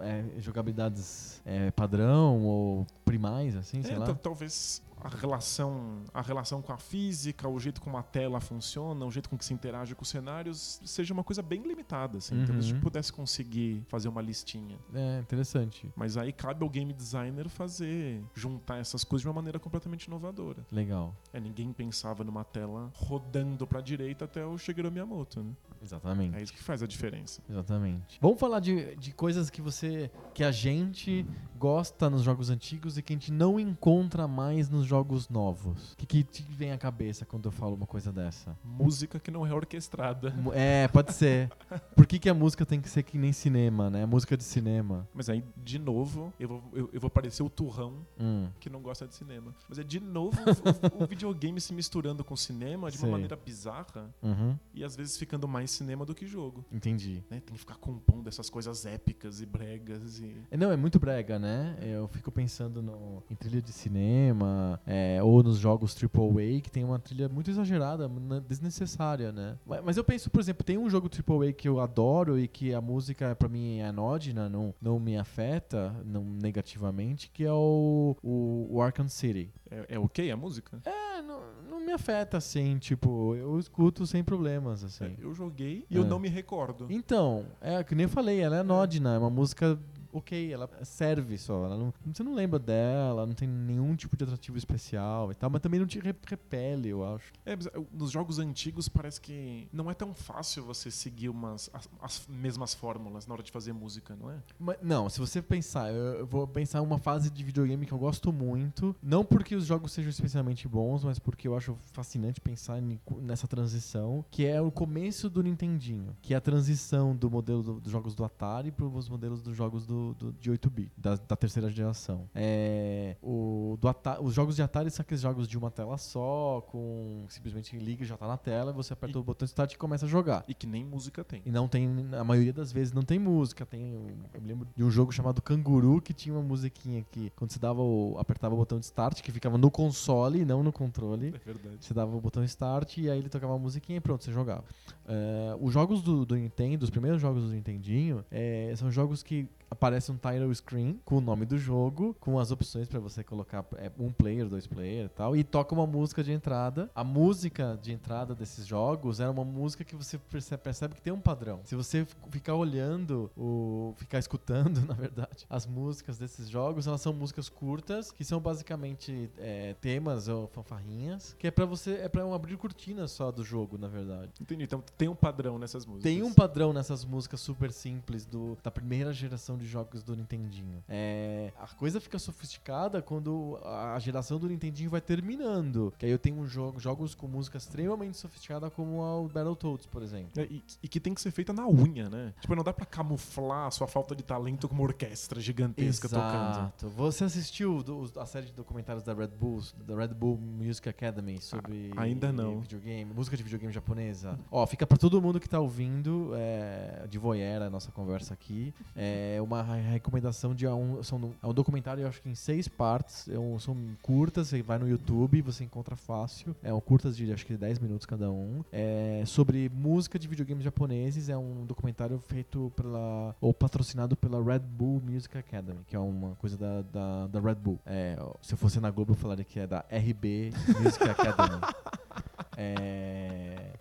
é, é, jogabilidades é, padrão ou primais, assim, sei é, lá. Talvez a relação, a relação com a física, o jeito como a tela funciona, o jeito com que se interage com os cenários, seja uma coisa bem limitada, assim. Uhum. Talvez a gente pudesse conseguir fazer uma listinha. É, interessante. Mas aí cabe ao game designer fazer, juntar essas coisas de uma maneira completamente inovadora. Legal. É, ninguém pensava numa tela rodando pra direita até o Shigeru Miyamoto, né? Exatamente. É isso que faz a diferença. Exatamente. Vamos falar de, de coisas que você, que a gente gosta nos jogos antigos e que a gente não encontra mais nos jogos novos? O que, que te vem à cabeça quando eu falo uma coisa dessa? Música que não é orquestrada. É, pode ser. Por que, que a música tem que ser que nem cinema, né? Música de cinema. Mas aí, de novo, eu vou, eu, eu vou parecer o turrão hum. que não gosta de cinema. Mas é de novo o, o, videogame se misturando com o cinema de Sei. uma maneira bizarra uhum. e às vezes ficando mais cinema do que jogo. Entendi. Né? Tem que ficar compondo essas coisas épicas e bregas. E... É, não, é muito brega, né? Eu fico pensando no, em trilha de cinema, é, ou nos jogos AAA, que tem uma trilha muito exagerada, desnecessária, né? Mas eu penso, por exemplo, tem um jogo AAA que eu adoro e que a música, para mim, é anódina, não, não me afeta não negativamente, que é o, o, o Arkham City. É, é ok a música? É, não, não me afeta, assim, tipo, eu escuto sem problemas, assim. É, eu joguei e é. eu não me recordo. Então, é que nem eu falei, ela é anódina, é uma música ok, ela serve só. Ela não, você não lembra dela, não tem nenhum tipo de atrativo especial e tal, mas também não te repele, eu acho. É, nos jogos antigos parece que não é tão fácil você seguir umas, as, as mesmas fórmulas na hora de fazer música, não é? Mas, não, se você pensar, eu vou pensar uma fase de videogame que eu gosto muito, não porque os jogos sejam especialmente bons, mas porque eu acho fascinante pensar nessa transição, que é o começo do Nintendinho, que é a transição do modelo do, dos jogos do Atari para os modelos dos jogos do, do de 8-bit, da, da, terceira geração. É, o, do Atari, os jogos de Atari são aqueles jogos de uma tela só, com simplesmente liga e já tá na tela, você aperta e, o botão start e começa a jogar. E que nem música tem. E não tem, a maioria das vezes não tem música. Tem, eu me lembro de um jogo chamado Canguru que tinha uma musiquinha que quando você dava o, apertava o botão de start, que ficava no console e não no controle. É verdade. Você dava o botão start e aí ele tocava uma musiquinha e pronto, você jogava. Uh, os jogos do, do Nintendo, os primeiros jogos do Nintendinho, é, são jogos que aparece um title screen com o nome do jogo, com as opções para você colocar é, um player, dois player e tal, e toca uma música de entrada. A música de entrada desses jogos era uma música que você percebe, percebe que tem um padrão. Se você ficar olhando, o, ficar escutando, na verdade, as músicas desses jogos, elas são músicas curtas, que são basicamente é, temas ou fanfarrinhas, que é para você, é para um abrir cortina só do jogo, na verdade. Entendi. Então tem um padrão nessas músicas. Tem um padrão nessas músicas super simples do, da primeira geração de jogos do Nintendinho. É, a coisa fica sofisticada quando a geração do Nintendinho vai terminando. Que aí eu tenho um jogo, jogos com música extremamente sofisticada como o Battletoads, por exemplo. É, e, e, que tem que ser feita na unha, né? Tipo, não dá pra camuflar a sua falta de talento com uma orquestra gigantesca Exato. tocando. Você assistiu do, a série de documentários da Red Bull, da Red Bull Music Academy sobre ah, ainda não. videogame, música de videogame japonesa? Ó, fica pra todo mundo que tá ouvindo, é, de voyeur a nossa conversa aqui. É uma recomendação de um, são, é um documentário, eu acho que em seis partes. É um, são curtas, você vai no YouTube, você encontra fácil. É um curtas de acho que 10 minutos cada um. É sobre música de videogames japoneses. É um documentário feito pela. ou patrocinado pela Red Bull Music Academy, que é uma coisa da, da, da Red Bull. É, se eu fosse na Globo, eu falaria que é da RB Music Academy. é.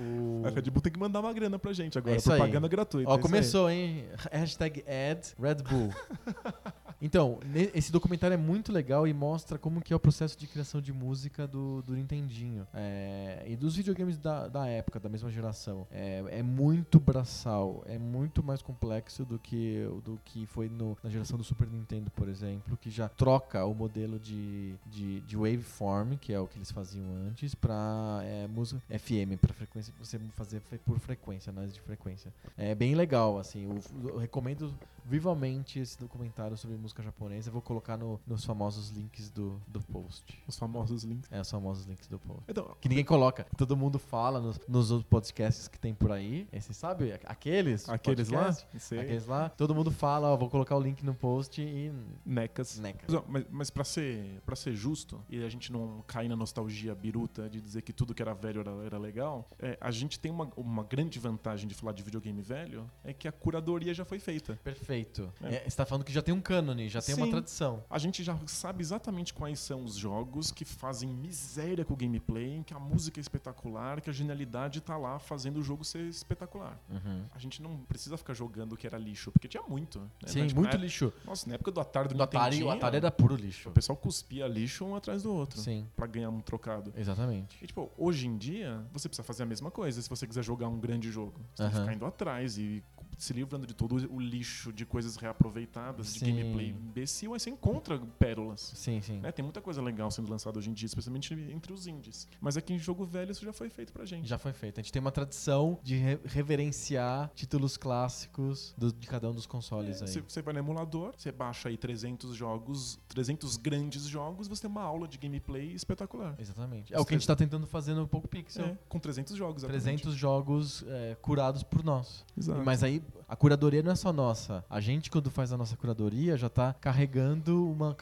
O... A Red Bull tem que mandar uma grana pra gente agora, é propaganda aí. gratuita. Ó, é começou, hein? Hashtag ad Red Bull. Então, esse documentário é muito legal e mostra como que é o processo de criação de música do, do Nintendinho. É, e dos videogames da, da época, da mesma geração. É, é, muito braçal, é muito mais complexo do que, do que foi no, na geração do Super Nintendo, por exemplo, que já troca o modelo de, de, de waveform, que é o que eles faziam antes, para é, música FM, para frequência, você fazer por frequência, análise de frequência. É bem legal, assim, eu, eu recomendo vivamente esse documentário sobre música japonesa. Eu vou colocar no, nos famosos links do, do post. Os famosos links? É, os famosos links do post. Então, que ninguém coloca. Todo mundo fala nos, nos outros podcasts que tem por aí. Você sabe? Aqueles? Aqueles lá? Aqueles lá. Todo mundo fala, ó, vou colocar o link no post e... Necas. Necas. Mas, mas pra, ser, pra ser justo, e a gente não cair na nostalgia biruta de dizer que tudo que era velho era, era legal, é, a gente tem uma, uma grande vantagem de falar de videogame velho, é que a curadoria já foi feita. Perfeito. Perfeito. É. É, você tá falando que já tem um cânone, já tem Sim. uma tradição. A gente já sabe exatamente quais são os jogos que fazem miséria com o gameplay, que a música é espetacular, que a genialidade tá lá fazendo o jogo ser espetacular. Uhum. A gente não precisa ficar jogando o que era lixo, porque tinha muito. Né? Sim, muito lixo. Nossa, na época do Atari do, do Atari, o Atari era puro lixo. O pessoal cuspia lixo um atrás do outro. Sim. Pra ganhar um trocado. Exatamente. E, tipo, hoje em dia, você precisa fazer a mesma coisa se você quiser jogar um grande jogo. Você uhum. tem que ficar indo atrás e se livrando de todo o lixo de coisas reaproveitadas, sim. de gameplay imbecil, aí você encontra pérolas. Sim, sim. Né? Tem muita coisa legal sendo lançada hoje em dia, especialmente entre os indies. Mas aqui em jogo velho isso já foi feito pra gente. Já foi feito. A gente tem uma tradição de re reverenciar títulos clássicos do, de cada um dos consoles é, aí. Você vai no emulador, você baixa aí 300 jogos, 300 grandes jogos, você tem uma aula de gameplay espetacular. Exatamente. É o que a gente tá tentando fazer no Poco Pixel. É, com 300 jogos. 300 jogos é, curados por nós. Exato. Mas aí a curadoria não é só nossa. A gente, quando faz a nossa curadoria, já está carregando uma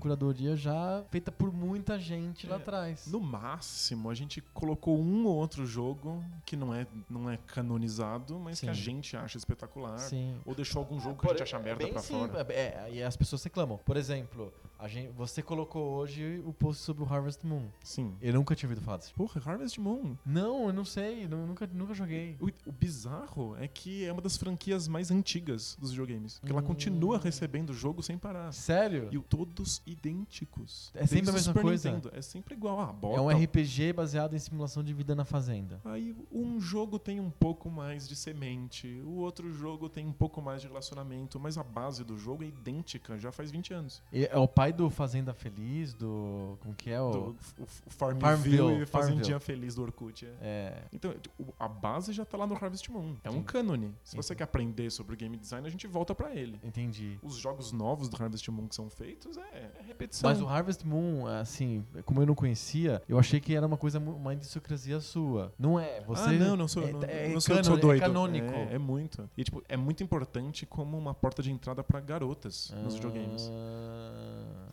curadoria já feita por muita gente é, lá atrás. No máximo, a gente colocou um ou outro jogo que não é, não é canonizado, mas Sim. que a gente acha espetacular. Sim. Ou deixou algum jogo que a gente acha merda pra sim, fora. É, e as pessoas reclamam. Por exemplo, Gente, você colocou hoje o post sobre o Harvest Moon. Sim. Eu nunca tinha ouvido falar disso. Porra, Harvest Moon. Não, eu não sei. nunca, nunca joguei. O, o, bizarro é que é uma das franquias mais antigas dos videogames. Porque hum. ela continua recebendo o jogo sem parar. Sério? E todos idênticos. É sempre a mesma Super coisa? Nintendo. É sempre igual. Ah, bota. É um RPG baseado em simulação de vida na fazenda. Aí um jogo tem um pouco mais de semente, o outro jogo tem um pouco mais de relacionamento, mas a base do jogo é idêntica já faz 20 anos. E é o pai do Fazenda Feliz, do. Como que é? O, do, o, o Farmville, Farmville e Fazendinha Feliz do Orkut. É. é. Então, a base já tá lá no Harvest Moon. É um cânone. Se você quer aprender sobre game design, a gente volta para ele. Entendi. Os jogos novos do Harvest Moon que são feitos é, é repetição. Mas o Harvest Moon, assim, como eu não conhecia, eu achei que era uma coisa, uma idiosincrasia sua. Não é? Você ah, não, não sou, é, não, é, não sou, sou doido. É canônico. É, é, muito. E, tipo, é muito importante como uma porta de entrada para garotas ah. nos videogames.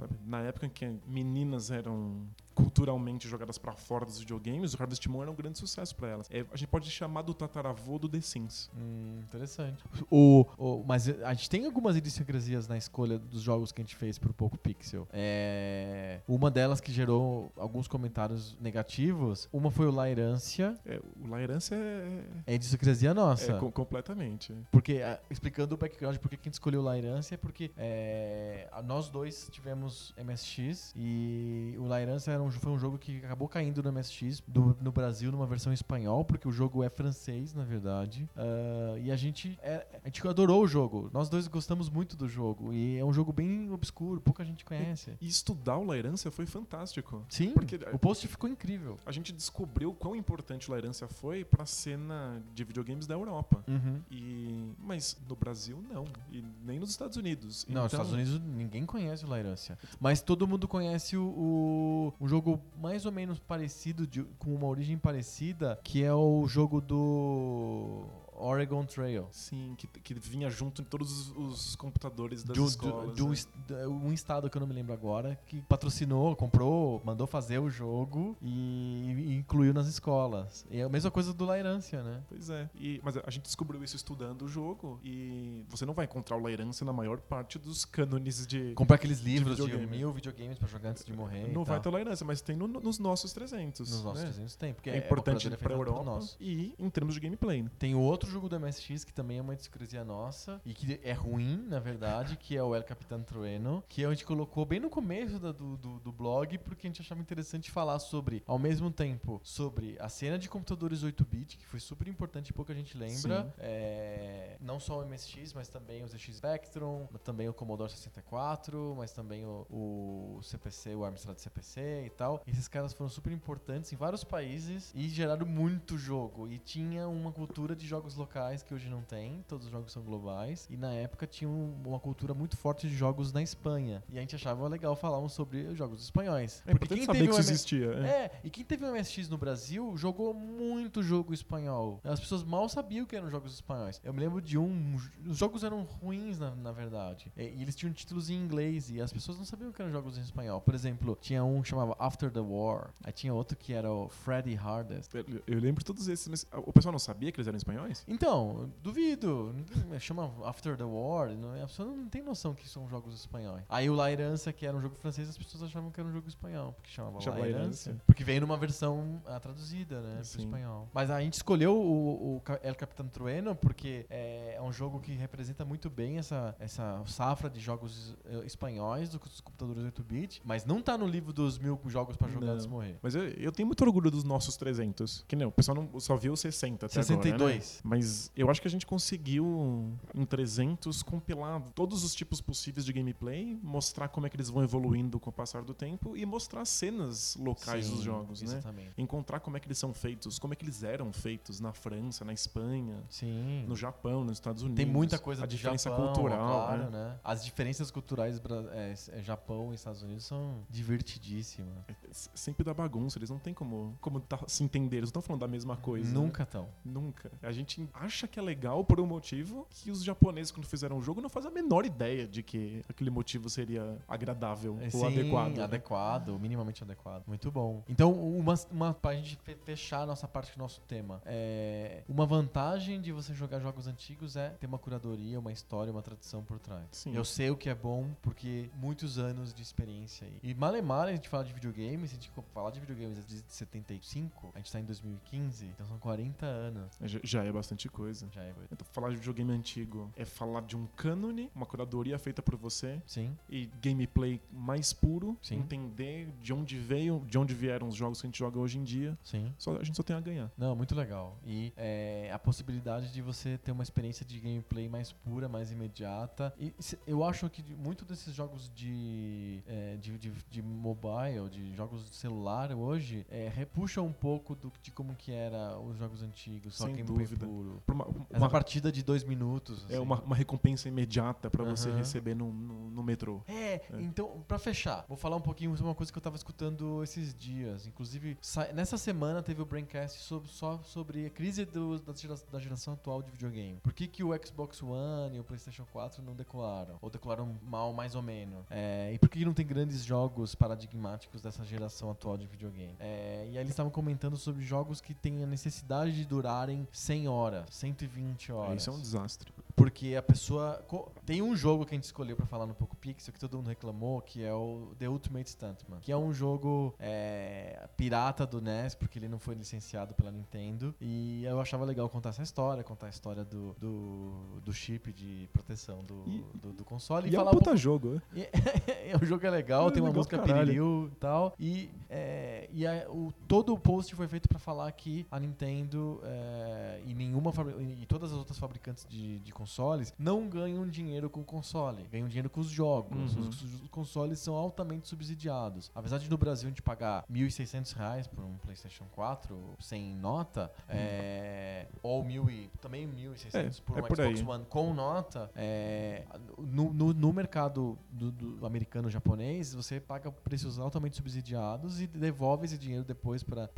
Sabe? Na época em que meninas eram culturalmente jogadas para fora dos videogames, o Harvest Moon era um grande sucesso para elas. É, a gente pode chamar do tataravô do The Sims. Hum, interessante. O, o, mas a gente tem algumas idiosincrasias na escolha dos jogos que a gente fez pro Poco Pixel. É, uma delas que gerou alguns comentários negativos, uma foi o Lairância. É, o Lairância é... É idiosincrasia nossa. É, co completamente. Porque, explicando o background, por que a gente escolheu o Lairância, é porque é, nós dois tivemos MSX e o Lairância era um, foi um jogo que acabou caindo no MSX do, no Brasil numa versão espanhol, porque o jogo é francês, na verdade. Uh, e a gente, é, a gente adorou o jogo. Nós dois gostamos muito do jogo. E é um jogo bem obscuro, pouca gente conhece. E, e estudar o Lairância foi fantástico. Sim, porque o post ficou incrível. A gente descobriu quão importante o Lairância foi pra cena de videogames da Europa. Uhum. E, mas no Brasil, não. E nem nos Estados Unidos. Não, então... nos Estados Unidos ninguém conhece o Lairância. Mas todo mundo conhece o, o, o jogo mais ou menos parecido, de, com uma origem parecida, que é o jogo do Oregon Trail. Sim, que, que vinha junto em todos os, os computadores das do, escolas. Do, é. um, um estado que eu não me lembro agora, que patrocinou, comprou, mandou fazer o jogo e, e incluiu nas escolas. E é a mesma coisa do Lairância, né? Pois é. E, mas a gente descobriu isso estudando o jogo e você não vai encontrar o Lairância na maior parte dos cânones de. Comprar aqueles livros de, videogame. de mil videogames pra jogar antes de morrer. Não vai ter Lairância, mas tem no, nos nossos 300. Nos nossos né? 300 tem, porque é, é importante pra Europa e em termos de gameplay. Né? Tem outro jogo do MSX que também é uma discresia nossa e que é ruim, na verdade, que é o El Capitan Trueno, que a gente colocou bem no começo da, do, do, do, blog porque a gente achava interessante falar sobre, ao mesmo tempo, sobre a cena de computadores 8-bit, que foi super importante e pouca gente lembra. É, não só o MSX, mas também o ZX Spectrum, também o Commodore 64, mas também o, o CPC, o Amstrad CPC e tal. Esses caras foram super importantes em vários países e geraram muito jogo. E tinha uma cultura de jogos locais que hoje não tem, todos os jogos são globais. E na época tinha uma cultura muito forte de jogos na Espanha. E a gente achava legal falar sobre os jogos espanhóis. É porque quem saber que isso existia. É. é, e quem teve o MSX no Brasil jogou muito jogo espanhol. As pessoas mal sabiam que eram jogos espanhóis. Eu me lembro de um. Os jogos eram ruins, na, na verdade. E, e eles tinham títulos em inglês e as pessoas não sabiam que eram jogos em espanhol. Por exemplo, tinha um que chamava After the War. Aí tinha outro que era o Freddy Hardest. Eu, eu lembro todos esses, mas o pessoal não sabia que eles eram espanhóis? Então, duvido. Chama After the War. Não, a pessoa não tem noção que são jogos espanhóis. Aí o La Herança, que era um jogo francês, as pessoas achavam que era um jogo espanhol. Porque chamava Chama La Herança. Porque veio numa versão uh, traduzida, né? Sim. Pro espanhol. Mas a gente escolheu o, o El Capitán Trueno porque é, é, um jogo que representa muito bem essa, essa safra de jogos uh, espanhóis dos computadores 8-bit. Mas não tá no livro dos mil jogos pra jogar antes de morrer. Mas eu, eu, tenho muito orgulho dos nossos 300. Que nem o pessoal não, só viu 60 até 62. agora, né? Mas eu acho que a gente conseguiu, em 300, compilar todos os tipos possíveis de gameplay, mostrar como é que eles vão evoluindo com o passar do tempo e mostrar cenas locais Sim, dos jogos, né? exatamente. né? Encontrar como é que eles são feitos, como é que eles eram feitos na França, na Espanha, Sim. no Japão, nos Estados Unidos. Tem muita coisa a de diferença Japão, cultural, claro, né? né? As diferenças culturais é, é, Japão e Estados Unidos são divertidíssimas. É, sempre da bagunça, eles não têm como, como tá, se entender, eles não estão falando da mesma coisa. Nunca estão. Né? Nunca. A gente gente acha que é legal por um motivo que os japoneses, quando fizeram o jogo, não fazem a menor ideia de que aquele motivo seria agradável É, ou sim, adequado. né? adequado, minimamente adequado. Muito bom. Então, uma, uma pra gente fe- fechar a nossa parte do nosso tema. É, uma vantagem de você jogar jogos antigos é ter uma curadoria, uma história, uma tradição por trás. Sim. Eu sei o que é bom porque muitos anos de experiência aí. E malemar a gente fala de videogames, se a gente falar de videogames desde 75, a gente tá em 2015, então são 40 anos. É, já- Já é bastante coisa. Já é. Então, falar de videogame antigo é falar de um cânone, uma curadoria feita por você Sim. e gameplay mais puro, Sim. entender de onde veio, de onde vieram os jogos que a gente joga hoje em dia. Sim. Só, a gente só tem a ganhar. Não, muito legal. E é, a possibilidade de você ter uma experiência de gameplay mais pura, mais imediata. E eu acho que muito desses jogos de, é, de, de, de mobile, de jogos de celular hoje, é, repuxa um pouco do, de como que era os jogos antigos, só Sem gameplay dúvida. puro. Por uma, Essa uma- partida de dois minutos. é assim. uma, uma recompensa imediata pra você Aham. receber no, no, no metrô. É, então, pra fechar, vou falar um pouquinho sobre uma coisa que eu tava escutando esses dias. Inclusive, sa- nessa semana teve o Braincast sobre- só sobre a crise do- da, gera- da geração atual de videogame. Por que, que o Xbox One e o PlayStation 4 não decolaram? Ou decolaram mal, mais ou menos? É, e por que, que não tem grandes jogos paradigmáticos dessa geração atual de videogame? É, e aí eles estavam comentando sobre jogos que têm a necessidade de durarem 100 horas, 120 horas. Isso é um desastre. Porque a pessoa. Tem um jogo que a gente escolheu pra falar no Poco Pixel que todo mundo reclamou, que é o The Ultimate Stuntman. Que é um jogo é, pirata do NES, porque ele não foi licenciado pela Nintendo. E eu achava legal contar essa história, contar a história do, do, do chip de proteção do, E- do, do console. E é um falar um puta jogo, né? e- o jogo é legal, É tem uma legal música piriliu e tal. E, é, e a- o, todo o post foi feito pra falar que a Nintendo é, e nenhuma e todas as outras fabricantes de, de consoles não ganham dinheiro com o console, ganham dinheiro com os jogos. Uhum. Os, os consoles são altamente subsidiados. Apesar de no Brasil a gente pagar 1.600 reais por um PlayStation 4 sem nota, é, ou mil e, também 1.600 por é um por Xbox aí. One com nota, é, no, no, no mercado do, do americano japonês, você paga preços altamente subsidiados e devolve esse dinheiro depois para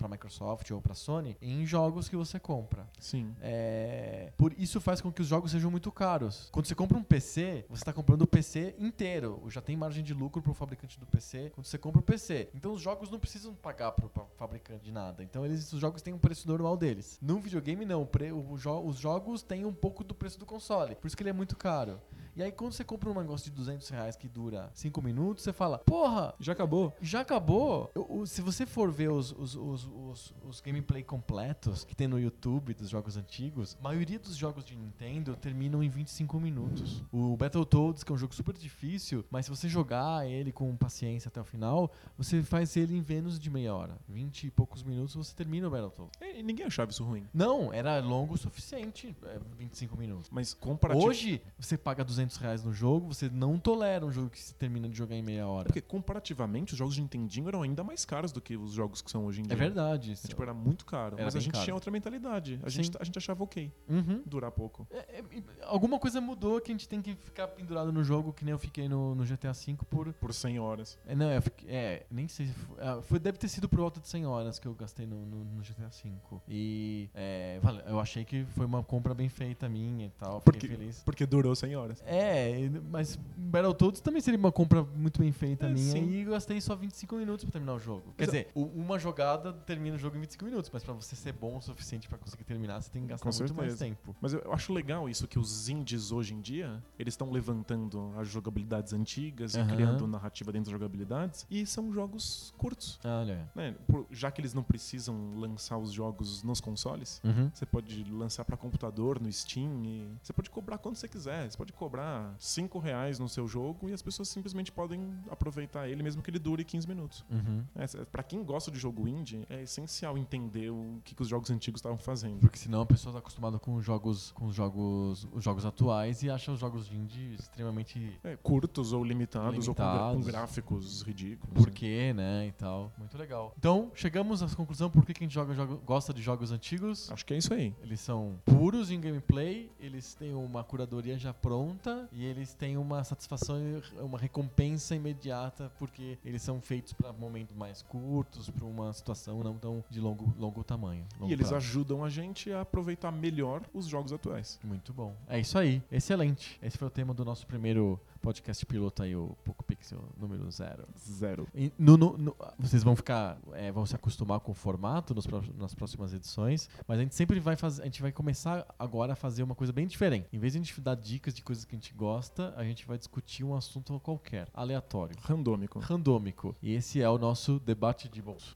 a Microsoft ou para Sony em jogos que você compra. Sim. É, por isso faz com que os jogos sejam muito caros. Quando você compra um PC, você está comprando o PC inteiro. Já tem margem de lucro para o fabricante do PC quando você compra o PC. Então os jogos não precisam pagar para o fabricante de nada. Então eles, os jogos têm um preço normal deles. No videogame não. O pre- o jo- os jogos têm um pouco do preço do console. Por isso que ele é muito caro. E aí quando você compra um negócio de 200 reais que dura 5 minutos, você fala, porra, Já acabou? já acabou? Eu- o- se você for ver os, os, os, os, os gameplay completos que tem no YouTube dos jogos antigos, a maioria dos jogos de Nintendo terminam em 25 minutos. O Battletoads, que é um jogo super difícil, mas se você jogar ele com paciência até o final, você faz ele em menos de meia hora. 20 e poucos minutos você termina o Battletoads. É, E ninguém achava isso ruim. Não, era longo o suficiente, é, 25 minutos. Mas comparativo. Hoje, você paga 200 reais no jogo, você não tolera um jogo que se termina de jogar em meia hora. Porque comparativamente os jogos de Nintendinho eram ainda mais caros do que os jogos que são hoje em dia. É verdade. É, isso. Tipo, era muito caro. Era mas a gente caro. tinha outra mentalidade. A Sim. gente, a gente achava ok Uhum. durar pouco. É, é, alguma coisa mudou que a gente tem que ficar pendurado no jogo, que nem eu fiquei no, no GTA V por. Por 100 horas. É, não, fiquei- é, nem sei se foi, ah, foi. Deve ter sido por volta de 100 horas que eu gastei no, no, no GTA V. E é, eu achei que foi uma compra bem feita minha e tal. Fiquei Porque, feliz. porque durou 100 horas. É, e- mas Battletoads também seria uma compra muito bem feita É, minha sim. e eu gastei só 25 minutos pra terminar o jogo. Quer dizer, uma jogada termina o jogo em 25 minutos, mas pra você ser bom o suficiente pra conseguir terminar, você tem que gastar Com muito mais certeza. tempo. Mas eu, acho legal isso que os indies hoje em dia, eles estão levantando as jogabilidades antigas Aham. e criando narrativa dentro das jogabilidades. E são jogos curtos. Olha. Né? Já que eles não precisam lançar os jogos nos consoles, Uhum. Você pode lançar pra computador, no Steam, e você pode cobrar quanto você quiser. Você pode cobrar 5 reais no seu jogo e as pessoas simplesmente podem aproveitar ele, mesmo que ele dure 15 minutos. Uhum. É, pra quem gosta de jogo indie, é essencial entender o que, que os jogos antigos estavam fazendo. Porque senão a pessoa tá acostumada com os jogos, com os jogos, os jogos atuais e acha os jogos indie extremamente É, curtos ou limitados, ou com, Limitados. gráficos ridículos. por quê, né, e tal. Muito legal. Então, chegamos à conclusão por que que a gente joga, joga- gosta de jogos antigos. Acho que é isso aí. Eles são puros em gameplay, eles têm uma curadoria já pronta e eles têm uma satisfação, uma recompensa imediata porque eles são feitos para momentos mais curtos, para uma situação não tão de longo, longo tamanho. Longo e eles prazo. ajudam a gente a aproveitar melhor os jogos atuais. Muito bom. É isso aí. Excelente. Esse foi o tema do nosso primeiro podcast piloto aí, o Poco Pixel número zero. Zero. E no, no, no, vocês vão ficar, é, vão se acostumar com o formato nos, nas próximas edições, mas a gente sempre vai fazer, a gente vai começar agora a fazer uma coisa bem diferente. Em vez de a gente dar dicas de coisas que a gente gosta, a gente vai discutir um assunto qualquer, aleatório. Randômico. Randômico. E esse é o nosso debate de bolso.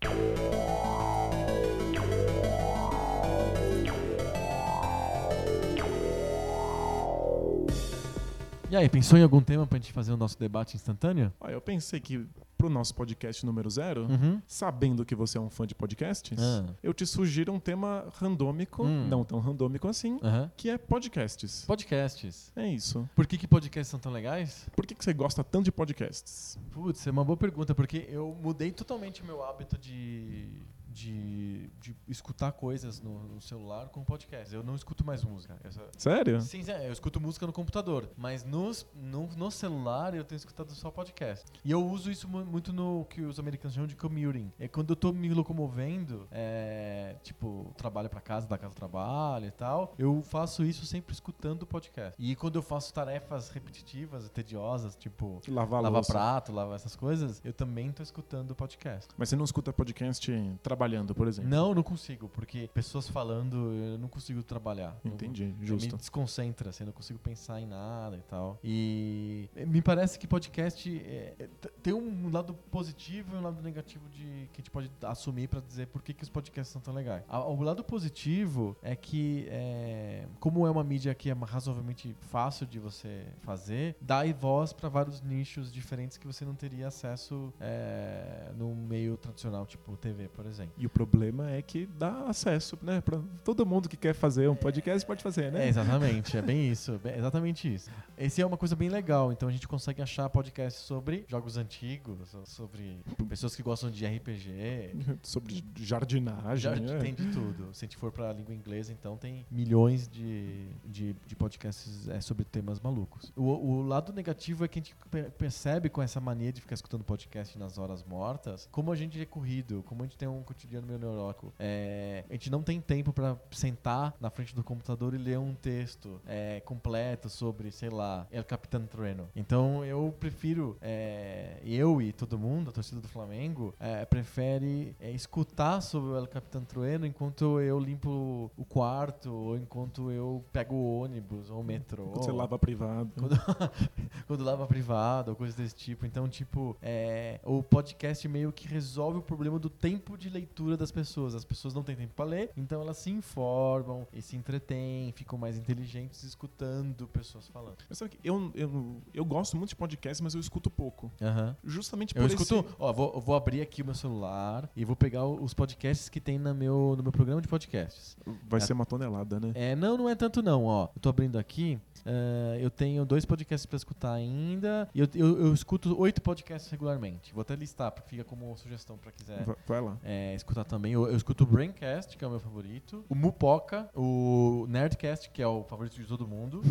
E aí, pensou em algum tema pra gente fazer o nosso debate instantâneo? Ah, eu pensei que pro nosso podcast número zero, uhum. sabendo que você é um fã de podcasts, ah. eu te sugiro um tema randômico, hum. não tão randômico assim, uhum. que é podcasts. Podcasts. É isso. Por que, que podcasts são tão legais? Por que, que você gosta tanto de podcasts? Putz, é uma boa pergunta, porque eu mudei totalmente o meu hábito de de, de escutar coisas no, no, celular com podcast. Eu não escuto mais música. Sério? Sim, sim, eu escuto música no computador. Mas nos, no, no celular eu tenho escutado só podcast. E eu uso isso muito no que os americanos chamam de commuting. É quando eu tô me locomovendo, é, tipo, trabalho para casa, da casa trabalho e tal, eu faço isso sempre escutando podcast. E quando eu faço tarefas repetitivas, tediosas, tipo lavar, lavar prato, lavar essas coisas, eu também tô escutando podcast. Mas você não escuta podcast trabalhando trabalhando, por exemplo? Não, não consigo, porque pessoas falando, eu não consigo trabalhar. Entendi, não, justo. Me desconcentra, assim, não consigo pensar em nada e tal. E me parece que podcast é tem um lado positivo e um lado negativo de que a gente pode assumir para dizer por que, que os podcasts são tão legais. O lado positivo é que, é, como é uma mídia que é razoavelmente fácil de você fazer, dá voz para vários nichos diferentes que você não teria acesso é, no meio tradicional, tipo TV, por exemplo. E o problema é que dá acesso, né? Pra todo mundo que quer fazer um podcast pode fazer, né? É, exatamente, é bem isso, é exatamente isso. Esse é uma coisa bem legal, então a gente consegue achar podcasts sobre jogos antigos, sobre pessoas que gostam de RPG, sobre jardinagem. Já, é. Tem de tudo. Se a gente for pra língua inglesa, então tem milhões de, de, de podcasts é, sobre temas malucos. O, o lado negativo é que a gente percebe com essa mania de ficar escutando podcast nas horas mortas, como a gente é corrido, como a gente tem um cotidiano meio neurótico. É, a gente não tem tempo para sentar na frente do computador e ler um texto é, completo sobre, sei lá, El Capitão Trueno. Então eu prefiro, é, eu e todo mundo, a torcida do Flamengo, é, prefere é, escutar sobre o El Capitão Trueno enquanto eu limpo o quarto ou enquanto eu pego o ônibus ou o metrô. Quando você lava privado. Quando, quando lava privado ou coisas desse tipo. Então, tipo, é, o podcast meio que resolve o problema do tempo de leitura das pessoas. As pessoas não têm tempo para ler, então elas se informam e se entretêm, ficam mais inteligentes escutando pessoas falando. Mas sabe que eu, eu, eu gosto muito de podcast, mas eu escuto pouco. Uhum. Justamente por Eu escuto, ó, vou, vou abrir aqui o meu celular e vou pegar os podcasts que tem no meu, no meu programa de podcasts. Vai é, ser uma tonelada, né? É, não, não é tanto não, ó. Eu tô abrindo aqui, uh, eu tenho dois podcasts para escutar ainda e eu, eu, eu, escuto oito podcasts regularmente. Vou até listar, porque fica como sugestão para quiser. Vai, lá. É, escutar também. Eu, eu, escuto o Braincast, que é o meu favorito. O Mupoca, o Nerdcast, que é o favorito de todo mundo.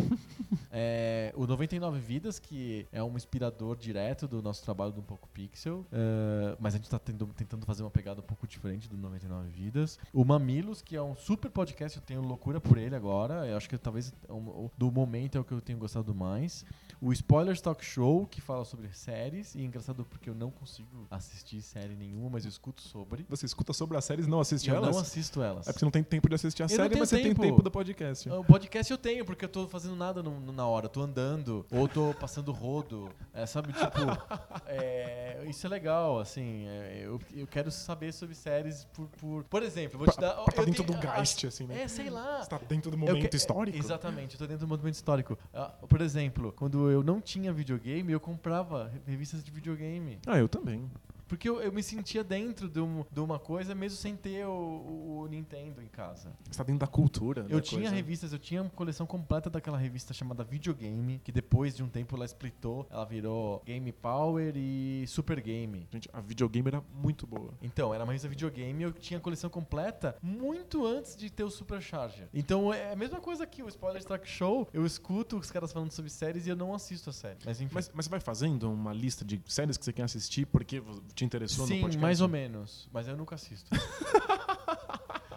é, o 99 Vidas, que é um inspirador direto do nosso trabalho do Um Pouco Pixel. Uh, mas a gente tá tendo, tentando fazer uma pegada um pouco diferente do 99 Vidas. O Mamilos, que é um super podcast, eu tenho loucura por ele agora. Eu acho que talvez um, do momento é o que eu tenho gostado mais. O Spoilers Talk Show, que fala sobre séries. E é engraçado porque eu não consigo assistir série nenhuma, mas eu escuto sobre. Você escuta sobre as séries não assiste eu elas? Eu não assisto elas. É porque você não tem tempo de assistir a eu série, mas você tempo. tem tempo do podcast. O podcast eu tenho, porque eu tô fazendo nada no, no, na hora. Eu tô andando, ou tô passando rodo. É, sabe, tipo... é, isso é legal, assim. É, eu, eu quero saber sobre séries por... Por, por exemplo, vou te dar... Pra, tá dentro tenho, do geist, assim, né? É, sei lá. Você tá dentro do momento que, histórico? Exatamente, eu tô dentro do momento histórico. Uh, por exemplo, quando eu não tinha videogame, eu comprava revistas de videogame. Ah, eu também. Porque eu, eu me sentia dentro de, um, de, uma coisa mesmo sem ter o, o Nintendo em casa. Você tá dentro da cultura. Eu da tinha coisa. revistas, eu tinha uma coleção completa daquela revista chamada Videogame, que depois de um tempo ela splitou, ela virou Game Power e Super Game. Gente, a videogame era muito boa. Então, era uma revista videogame eu tinha a coleção completa muito antes de ter o Supercharger. Então é a mesma coisa que o Spoiler Track Show, eu escuto os caras falando sobre séries e eu não assisto a série. Mas enfim. Mas, mas você vai fazendo uma lista de séries que você quer assistir porque te interessou Sim, no podcast? Sim, mais ou menos. Mas eu nunca assisto.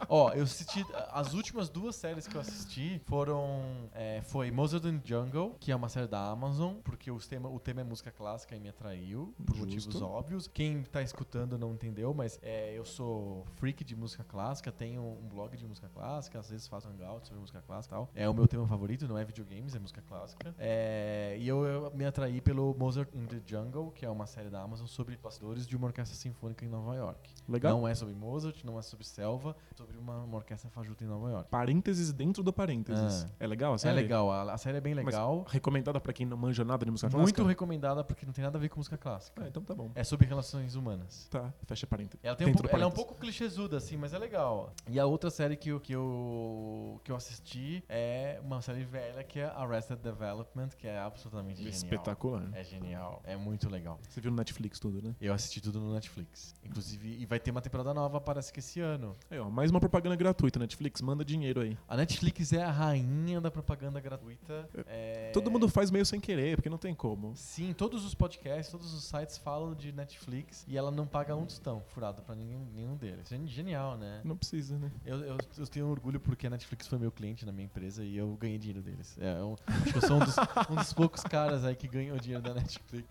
Ó, eu assisti. As últimas duas séries que eu assisti foram. É, foi Mozart and Jungle, que é uma série da Amazon, porque os tema, o tema é música clássica e me atraiu, por Justo. motivos óbvios. Quem tá escutando não entendeu, mas é, eu sou freak de música clássica, tenho um blog de música clássica, às vezes faço hangout sobre música clássica e tal. É o meu tema favorito, não é videogames, é música clássica. É, e eu, eu, me atraí pelo Mozart in the Jungle, que é uma série da Amazon sobre bastidores de uma orquestra sinfônica em Nova York. Legal. Não é sobre Mozart, não é sobre selva, é sobre uma, uma orquestra fajuta em Nova York. Parênteses dentro do parênteses. É, é legal a série? É legal, a, a série é bem legal. Mas recomendada pra quem não manja nada de música Muito clássica? Muito recomendada porque não tem nada a ver com música clássica. Ah, então tá bom. É sobre relações humanas. Tá, fecha parênteses. Ela, tem um pouco, ela é um pouco clichêsuda, assim, mas é legal. E a outra série que eu, que eu, que eu assisti é uma série velha que é Arrested Development, que é absolutamente genial. Espetacular. É genial, é muito legal. Você viu no Netflix tudo, né? Eu assisti tudo no Netflix. Inclusive, e vai ter uma temporada nova, parece que esse ano. Aí, ó, mais uma propaganda gratuita, Netflix, manda dinheiro aí. A Netflix é a rainha da propaganda gratuita. É... Todo mundo faz meio sem querer, porque não tem como. Sim, todos os podcasts, todos os sites falam de Netflix e ela não paga um tostão furado pra ninguém, nenhum deles. É genial, né? Não precisa, né? Eu, eu, eu, tenho orgulho porque a Netflix foi meu cliente na minha empresa e eu ganhei dinheiro deles. É, eu, acho que eu sou um dos, um dos poucos caras aí que ganham dinheiro da Netflix.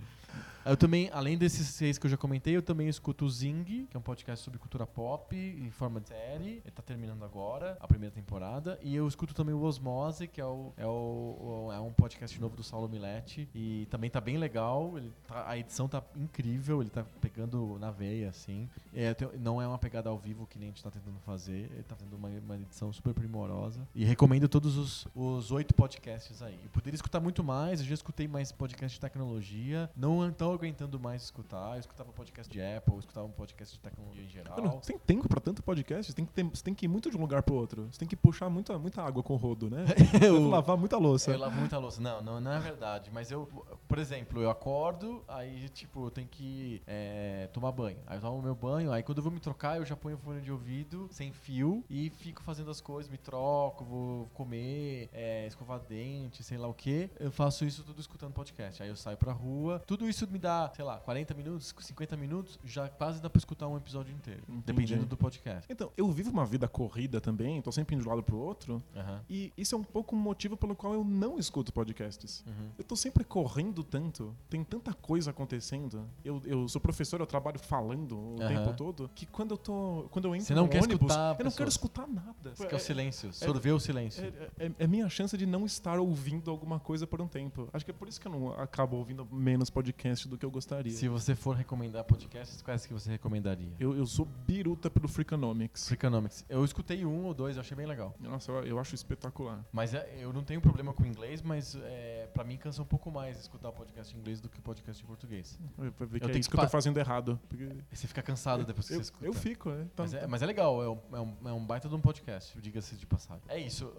Eu também, além desses seis que eu já comentei, eu também escuto o Zing, que é um podcast sobre cultura pop em forma de série. Ele tá terminando agora, a primeira temporada. E eu escuto também o Osmose, que é, o, é, o, é um podcast novo do Saulo Milete. E também tá bem legal. Ele tá, a edição tá incrível, ele tá pegando na veia, assim. É, não é uma pegada ao vivo que nem a gente tá tentando fazer. Ele tá tendo uma, uma edição super primorosa. E recomendo todos os, os oito podcasts aí. Eu poderia escutar muito mais, eu já escutei mais podcast de tecnologia. Não então aguentando mais escutar. Eu escutava podcast de Apple, eu escutava um podcast de tecnologia em geral. Não, você tem tempo pra tanto podcast? Você tem, que ter, você tem que ir muito de um lugar pro outro. Você tem que puxar muita, muita água com o rodo, né? eu lavar muita louça. Eu lavo muita louça. Não, não, não é verdade. Mas eu, por exemplo, eu acordo, aí, tipo, eu tenho que é, tomar banho. Aí eu tomo meu banho, aí quando eu vou me trocar, eu já ponho o fone de ouvido, sem fio, e fico fazendo as coisas, me troco, vou comer, é, escovar dente, sei lá o que. Eu faço isso tudo escutando podcast. Aí eu saio pra rua. Tudo isso me dá sei lá, 40 minutos, 50 minutos, já quase dá pra escutar um episódio inteiro. Entendi. Dependendo do podcast. Então, eu vivo uma vida corrida também, tô sempre indo de um lado pro outro. Uhum. E isso é um pouco o motivo pelo qual eu não escuto podcasts. Uhum. Eu tô sempre correndo tanto, tem tanta coisa acontecendo. Eu, eu sou professor, eu trabalho falando o uhum. tempo todo, que quando eu tô. Quando eu entro Você não no quer ônibus, escutar eu não quero escutar nada. Você quer o silêncio, sorver é, o silêncio. É, é, é, minha chance de não estar ouvindo alguma coisa por um tempo. Acho que é por isso que eu não acabo ouvindo menos podcast do que eu gostaria. Se você for recomendar podcasts, quais que você recomendaria? Eu, eu sou biruta pelo Freakonomics. Freakonomics. Eu escutei um ou dois, eu achei bem legal. Nossa, eu, eu acho espetacular. Mas é, eu não tenho problema com inglês, mas é, pra mim cansa um pouco mais escutar podcast em inglês do que podcast em português. Eu, eu é isso que, eu tô fazendo errado. Porque... Você fica cansado depois que eu, você escuta. Eu fico, é. Tá, mas, é mas, é legal, é um, é, um, é um baita de um podcast, diga-se de passagem. É isso.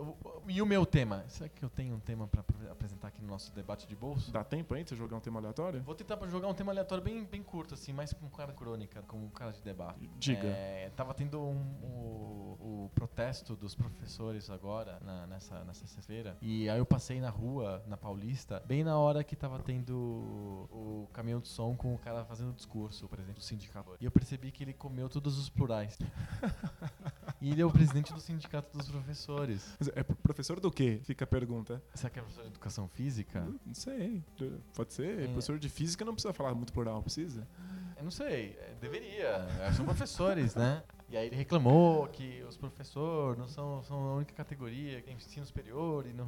E o meu tema? Será que eu tenho um tema pra apresentar aqui no nosso debate de bolso? Dá tempo aí de você jogar um tema aleatório? Vou tentar jogar um tema aleatório bem, bem curto, assim, mais com cara crônica, com cara de debate. Diga. É, tava tendo um, um, o protesto dos professores agora, na, nessa, nessa sexta-feira, e aí eu passei na rua, na Paulista, bem na hora que tava tendo o, o caminhão de som com o cara fazendo o discurso, o presidente do sindicato. E eu percebi que ele comeu todos os plurais. e ele é o presidente do sindicato dos professores. É professor do quê? Fica a pergunta. Será que é professor de educação física? Não sei. Pode ser. É. Professor de física não precisa falar muito plural, precisa? Eu não sei. É, deveria. São professores, né? E aí ele reclamou que os professores não são, são a única categoria que tem ensino superior e não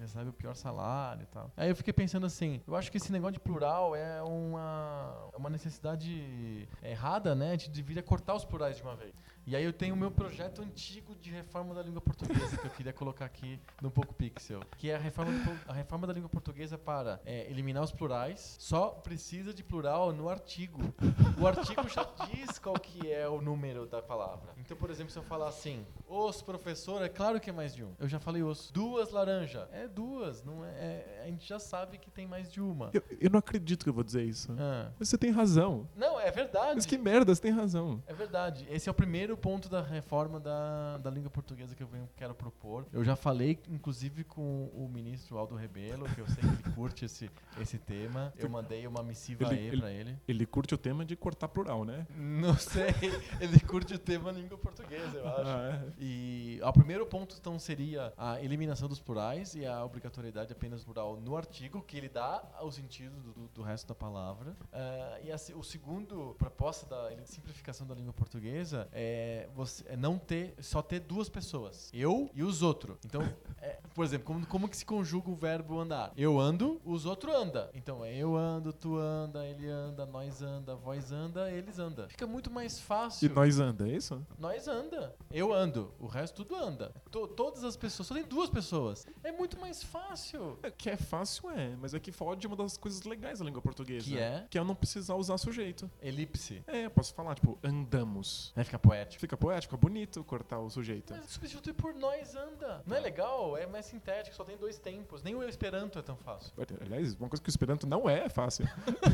recebe o pior salário e tal. Aí eu fiquei pensando assim, eu acho que esse negócio de plural é uma, uma necessidade errada, né? De deveria cortar os plurais de uma vez. E aí eu tenho o meu projeto antigo de reforma da língua portuguesa que eu queria colocar aqui no Poco Pixel, que é a reforma, do, a reforma da língua portuguesa para é, eliminar os plurais. Só precisa de plural no artigo. O artigo já diz qual que é o número da palavra. Então, por exemplo, se eu falar assim, os professor, é claro que é mais de um. Eu já falei os. Duas laranja. É duas, não é, é, A gente já sabe que tem mais de uma. Eu, eu não acredito que eu vou dizer isso. Ah. Mas você tem razão. Não, é verdade. Mas que merda, você tem razão. É verdade. Esse é o primeiro ponto da reforma da, da língua portuguesa que eu venho, quero propor. Eu já falei, inclusive, com o ministro Aldo Rebelo, que eu sei que ele curte esse, esse tema. Eu mandei uma missiva ele, E pra ele. Ele curte o tema de cortar plural, né? Não sei. ele curte o tema língua portuguesa, eu acho. Ah, é. E o primeiro ponto, então, seria a eliminação dos plurais e a obrigatoriedade apenas plural no artigo, que ele dá o sentido do, do resto da palavra. Uh, e a, o segundo proposta da simplificação da língua portuguesa é você é não ter só ter duas pessoas, eu e os outros. Então, é, por exemplo, como, como que se conjuga o verbo andar? Eu ando, os outros anda. Então é eu ando, tu anda, ele anda, nós anda, vós anda, eles anda. Fica muito mais fácil. E nós anda, é isso? Nós anda. Eu ando, o resto tudo anda. T todas as pessoas, só tem duas pessoas. É muito mais fácil. É, que é fácil, é, mas é que fode uma das coisas legais da língua portuguesa. Que é? Que é eu não precisar usar sujeito. Elipse. É, eu posso falar, tipo, andamos. Vai ficar poético. Fica poético, é bonito cortar o sujeito. Mas substitui por nós anda. Não é legal? É mais sintético, só tem dois tempos. Nem o Esperanto é tão fácil. Aliás, uma coisa que o Esperanto não é fácil.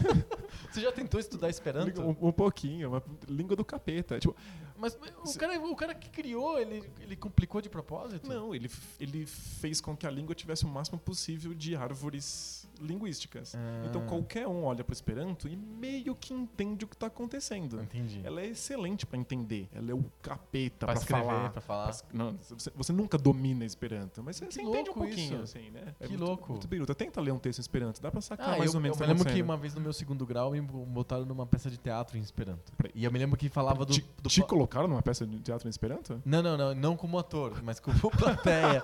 Você já tentou estudar Esperanto? Um, um pouquinho, uma língua do capeta. Tipo, mas o cara, o cara que criou, ele, ele complicou de propósito? Não, ele, ele fez com que a língua tivesse o máximo possível de árvores linguísticas. Ah. Então qualquer um olha para o Esperanto e meio que entende o que está acontecendo. Entendi. Ela é excelente para entender. Ela é o capeta para falar. Pra falar. Pra, não, você, você, nunca domina Esperanto, mas você, você entende um pouquinho, isso. assim, né? É que muito, louco. Muito biruta. Tenta ler um texto em Esperanto, dá para sacar ah, mais eu, ou menos. Eu me lembro que uma vez no meu segundo grau me botaram numa peça de teatro em Esperanto. E eu me lembro que falava do. Do te colocaram numa peça de teatro em Esperanto? Não, não, não. Não como ator, mas como plateia.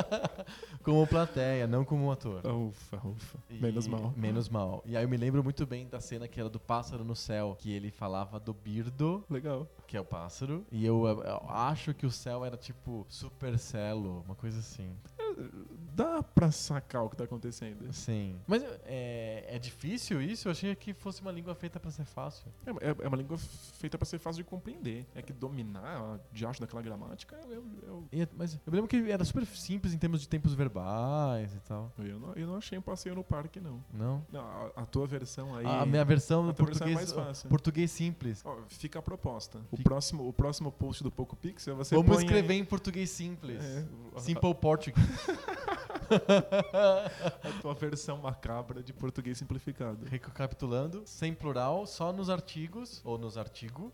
como plateia, não como ator. Ufa, ufa. E menos mal. Menos mal. E aí eu me lembro muito bem da cena que era do pássaro no céu, que ele falava do birdo. Legal. Que é o pássaro. E eu, eu acho que o céu era tipo supercelo, uma coisa assim. Dá pra sacar o que tá acontecendo. Sim. Mas é, é difícil isso? Eu achei que fosse uma língua feita pra ser fácil. É, é, é uma língua feita pra ser fácil de compreender. É que dominar diacho daquela gramática é, é, é, Mas eu me lembro que era super simples em termos de tempos verbais e tal. Eu não, eu não achei um passeio no parque, não. Não? Não, a, a tua versão aí. A minha versão no português, versão é mais fácil. português simples. Oh, fica a proposta. O, próximo, o próximo post do Poco Pixel você Vamos escrever aí... em português simples. É, Simple Portuguese. a tua versão macabra de português simplificado. Recapitulando, sem plural, só nos artigos, ou nos artigos.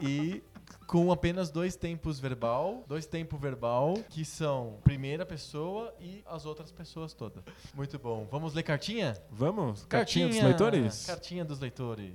E, e com apenas dois tempos verbal, dois tempos verbal, que são primeira pessoa e as outras pessoas todas. Muito bom. Vamos ler cartinha? Vamos? Cartinha, cartinha dos leitores? Cartinha dos leitores.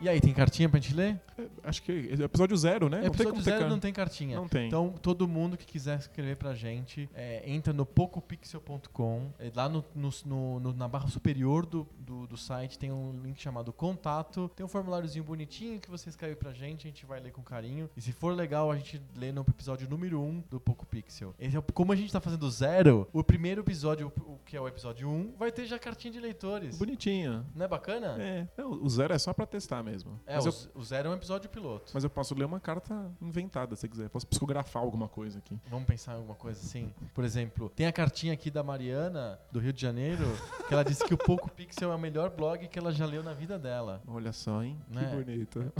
E aí, tem cartinha pra gente ler? É, acho que é episódio zero, né? Episódio zero car... não tem cartinha. Não tem. Então, todo mundo que quiser escrever pra gente, é, entra no pocopixel.com. É, lá no, no, no, na barra superior do, do, do, site tem um link chamado Contato. Tem um formuláriozinho bonitinho que você escreve pra gente, a gente vai ler com carinho. E se for legal, a gente lê no episódio número 1 um do Poco Pixel. É, como a gente tá fazendo zero, o primeiro episódio, o, que é o episódio 1, um, vai ter já cartinha de leitores. Bonitinho. Não é bacana? É. o zero é só pra testar mesmo. É, o, eu, o, zero é um episódio piloto. Mas eu posso ler uma carta inventada, se quiser. posso psicografar alguma coisa aqui. Vamos pensar em alguma coisa assim? Por exemplo, tem a cartinha aqui da Mariana, do Rio de Janeiro, que ela disse que o Poco Pixel é o melhor blog que ela já leu na vida dela. Olha só, hein? Que né? bonito.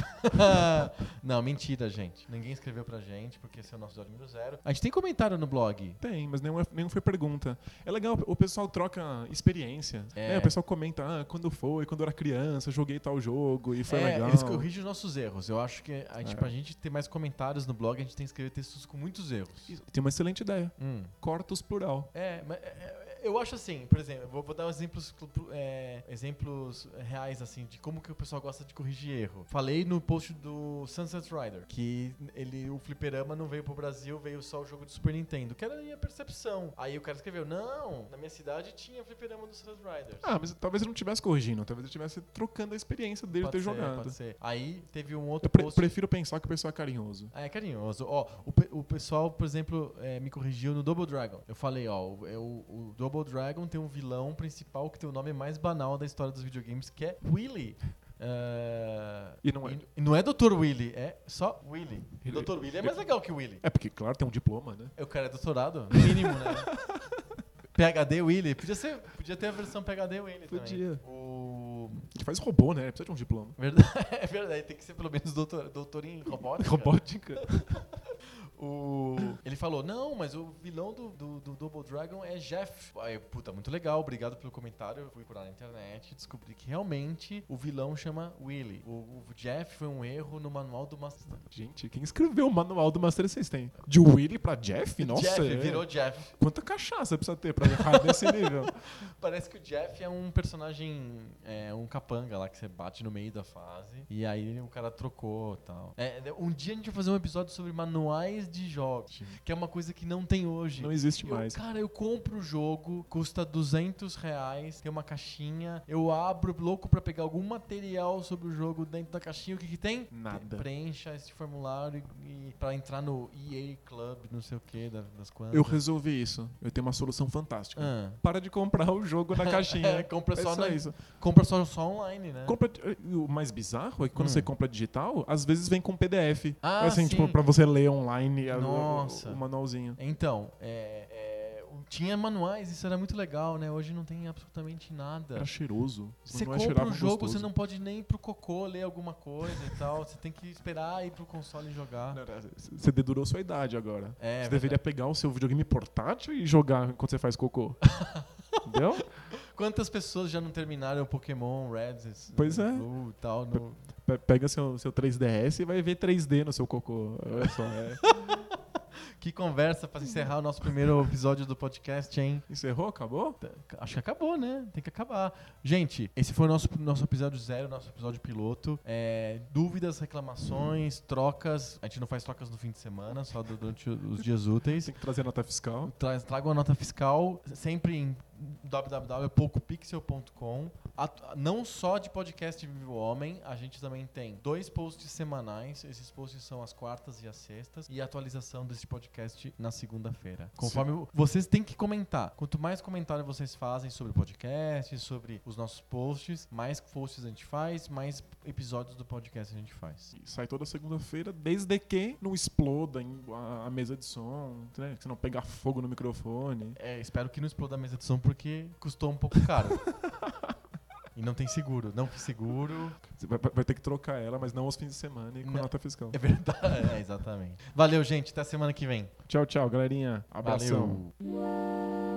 Não, mentira, gente. Ninguém escreveu pra gente, porque esse é o nosso número zero. A gente tem comentário no blog. Tem, mas nenhum, nenhum foi pergunta. É legal, o pessoal troca experiência. É. Né? O pessoal comenta, ah, quando foi, quando eu era criança, joguei tal jogo e foi é, legal. Eles corrigem os nossos erros. Eu acho que a gente, é. pra gente ter mais comentários no blog, a gente tem que escrever textos com muitos erros. Tem uma excelente ideia. Hum. Corta os plural. É, mas é, é eu acho assim, por exemplo, vou, vou dar exemplos, é, exemplos reais, assim, de como que o pessoal gosta de corrigir erro. Falei no post do Sunset Rider que ele, o fliperama não veio pro Brasil, veio só o jogo do Super Nintendo, que era a minha percepção. Aí o cara escreveu, não, na minha cidade tinha fliperama do Sunset Riders. Ah, mas talvez ele não estivesse corrigindo, talvez ele estivesse trocando a experiência dele pode ter ser, jogado. Pode ser. Aí teve um outro Eu pre post... prefiro pensar que o pessoal é carinhoso. Ah, é carinhoso. Ó, o, o pessoal, por exemplo, é, me corrigiu no Double Dragon. Eu falei, ó, o, é o, o Double Dragon tem um vilão principal que tem o nome mais banal da história dos videogames, que é Willy. Uh, e não é, e não é Dr. Willy, é só Willy. E Dr. Willy é mais legal que Willy. É porque, claro, tem um diploma, né? O cara é doutorado, no mínimo, né? PHD Willy. Podia, ser, podia ter a versão PHD Willy podia. também. O... Ele faz robô, né? Precisa de um diploma. Verdade, é verdade. Tem que ser pelo menos doutor, doutor em robótica. Robótica. O... Ele falou, não, mas o vilão do, do, do, Double Dragon é Jeff. Aí, puta, muito legal, obrigado pelo comentário. Eu fui procurar na internet e descobri que realmente o vilão chama Willy. O, o, Jeff foi um erro no manual do Master Gente, quem escreveu o manual do Master System? De Willy pra Jeff? Nossa. Jeff, é. virou Jeff. Quanta cachaça precisa ter pra errar nesse nível? Parece que o Jeff é um personagem, é, um capanga lá que você bate no meio da fase. E aí o cara trocou e tal. É, um dia a gente vai fazer um episódio sobre manuais de jogos, que é uma coisa que não tem hoje. Não existe eu, mais. Cara, eu compro o jogo, custa 200 reais, tem uma caixinha, eu abro louco para pegar algum material sobre o jogo dentro da caixinha, o que que tem? Nada. Preencha esse formulário e, e para entrar no EA Club, não sei o que, das, das quantas. Eu resolvi isso. Eu tenho uma solução fantástica. Ah. Para de comprar o jogo na caixinha. é, compra só, é só na, isso. Compra só, só online, né? Compra, o mais bizarro é que quando hum. você compra digital, às vezes vem com PDF. Ah, assim, sim. tipo, pra você ler online nossa. O, o, manualzinho. Então, é, é, tinha manuais, isso era muito legal, né? Hoje não tem absolutamente nada. Era cheiroso. Você compra o jogo, gostoso. você não pode nem ir pro cocô ler alguma coisa e tal. Você tem que esperar ir pro console jogar. você dedurou sua idade agora. É, você deveria pegar o seu videogame portátil e jogar enquanto você faz cocô. Entendeu? Quantas pessoas já não terminaram o Pokémon Red, pois é. Blue e tal? No... Pega seu, seu 3DS e vai ver 3D no seu cocô. Olha só, é. Que conversa para encerrar o nosso primeiro episódio do podcast, hein? Encerrou? Acabou? Acho que acabou, né? Tem que acabar. Gente, esse foi o nosso, nosso episódio zero, nosso episódio piloto. É, dúvidas, reclamações, trocas. A gente não faz trocas no fim de semana, só durante os dias úteis. Tem que trazer nota fiscal. Tra traga uma nota fiscal, sempre em www.poucopixel.com. Não só de podcast Vivo Homem, a gente também tem dois posts semanais. Esses posts são as quartas e as sextas. E a atualização desse podcast na segunda-feira. Conforme Sim. vocês têm que comentar. Quanto mais comentário vocês fazem sobre o podcast, sobre os nossos posts, mais posts a gente faz, mais episódios do podcast a gente faz. E sai toda segunda-feira, desde que não exploda a mesa de som, né? que você não pegar fogo no microfone. É, espero que não exploda a mesa de som porque custou um pouco caro. E não tem seguro. Não fiz seguro. Você vai, vai, ter que trocar ela, mas não aos fins de semana e com não. nota fiscal. É verdade. É, exatamente. Valeu, gente. Até semana que vem. Tchau, tchau, galerinha. Abração. Valeu.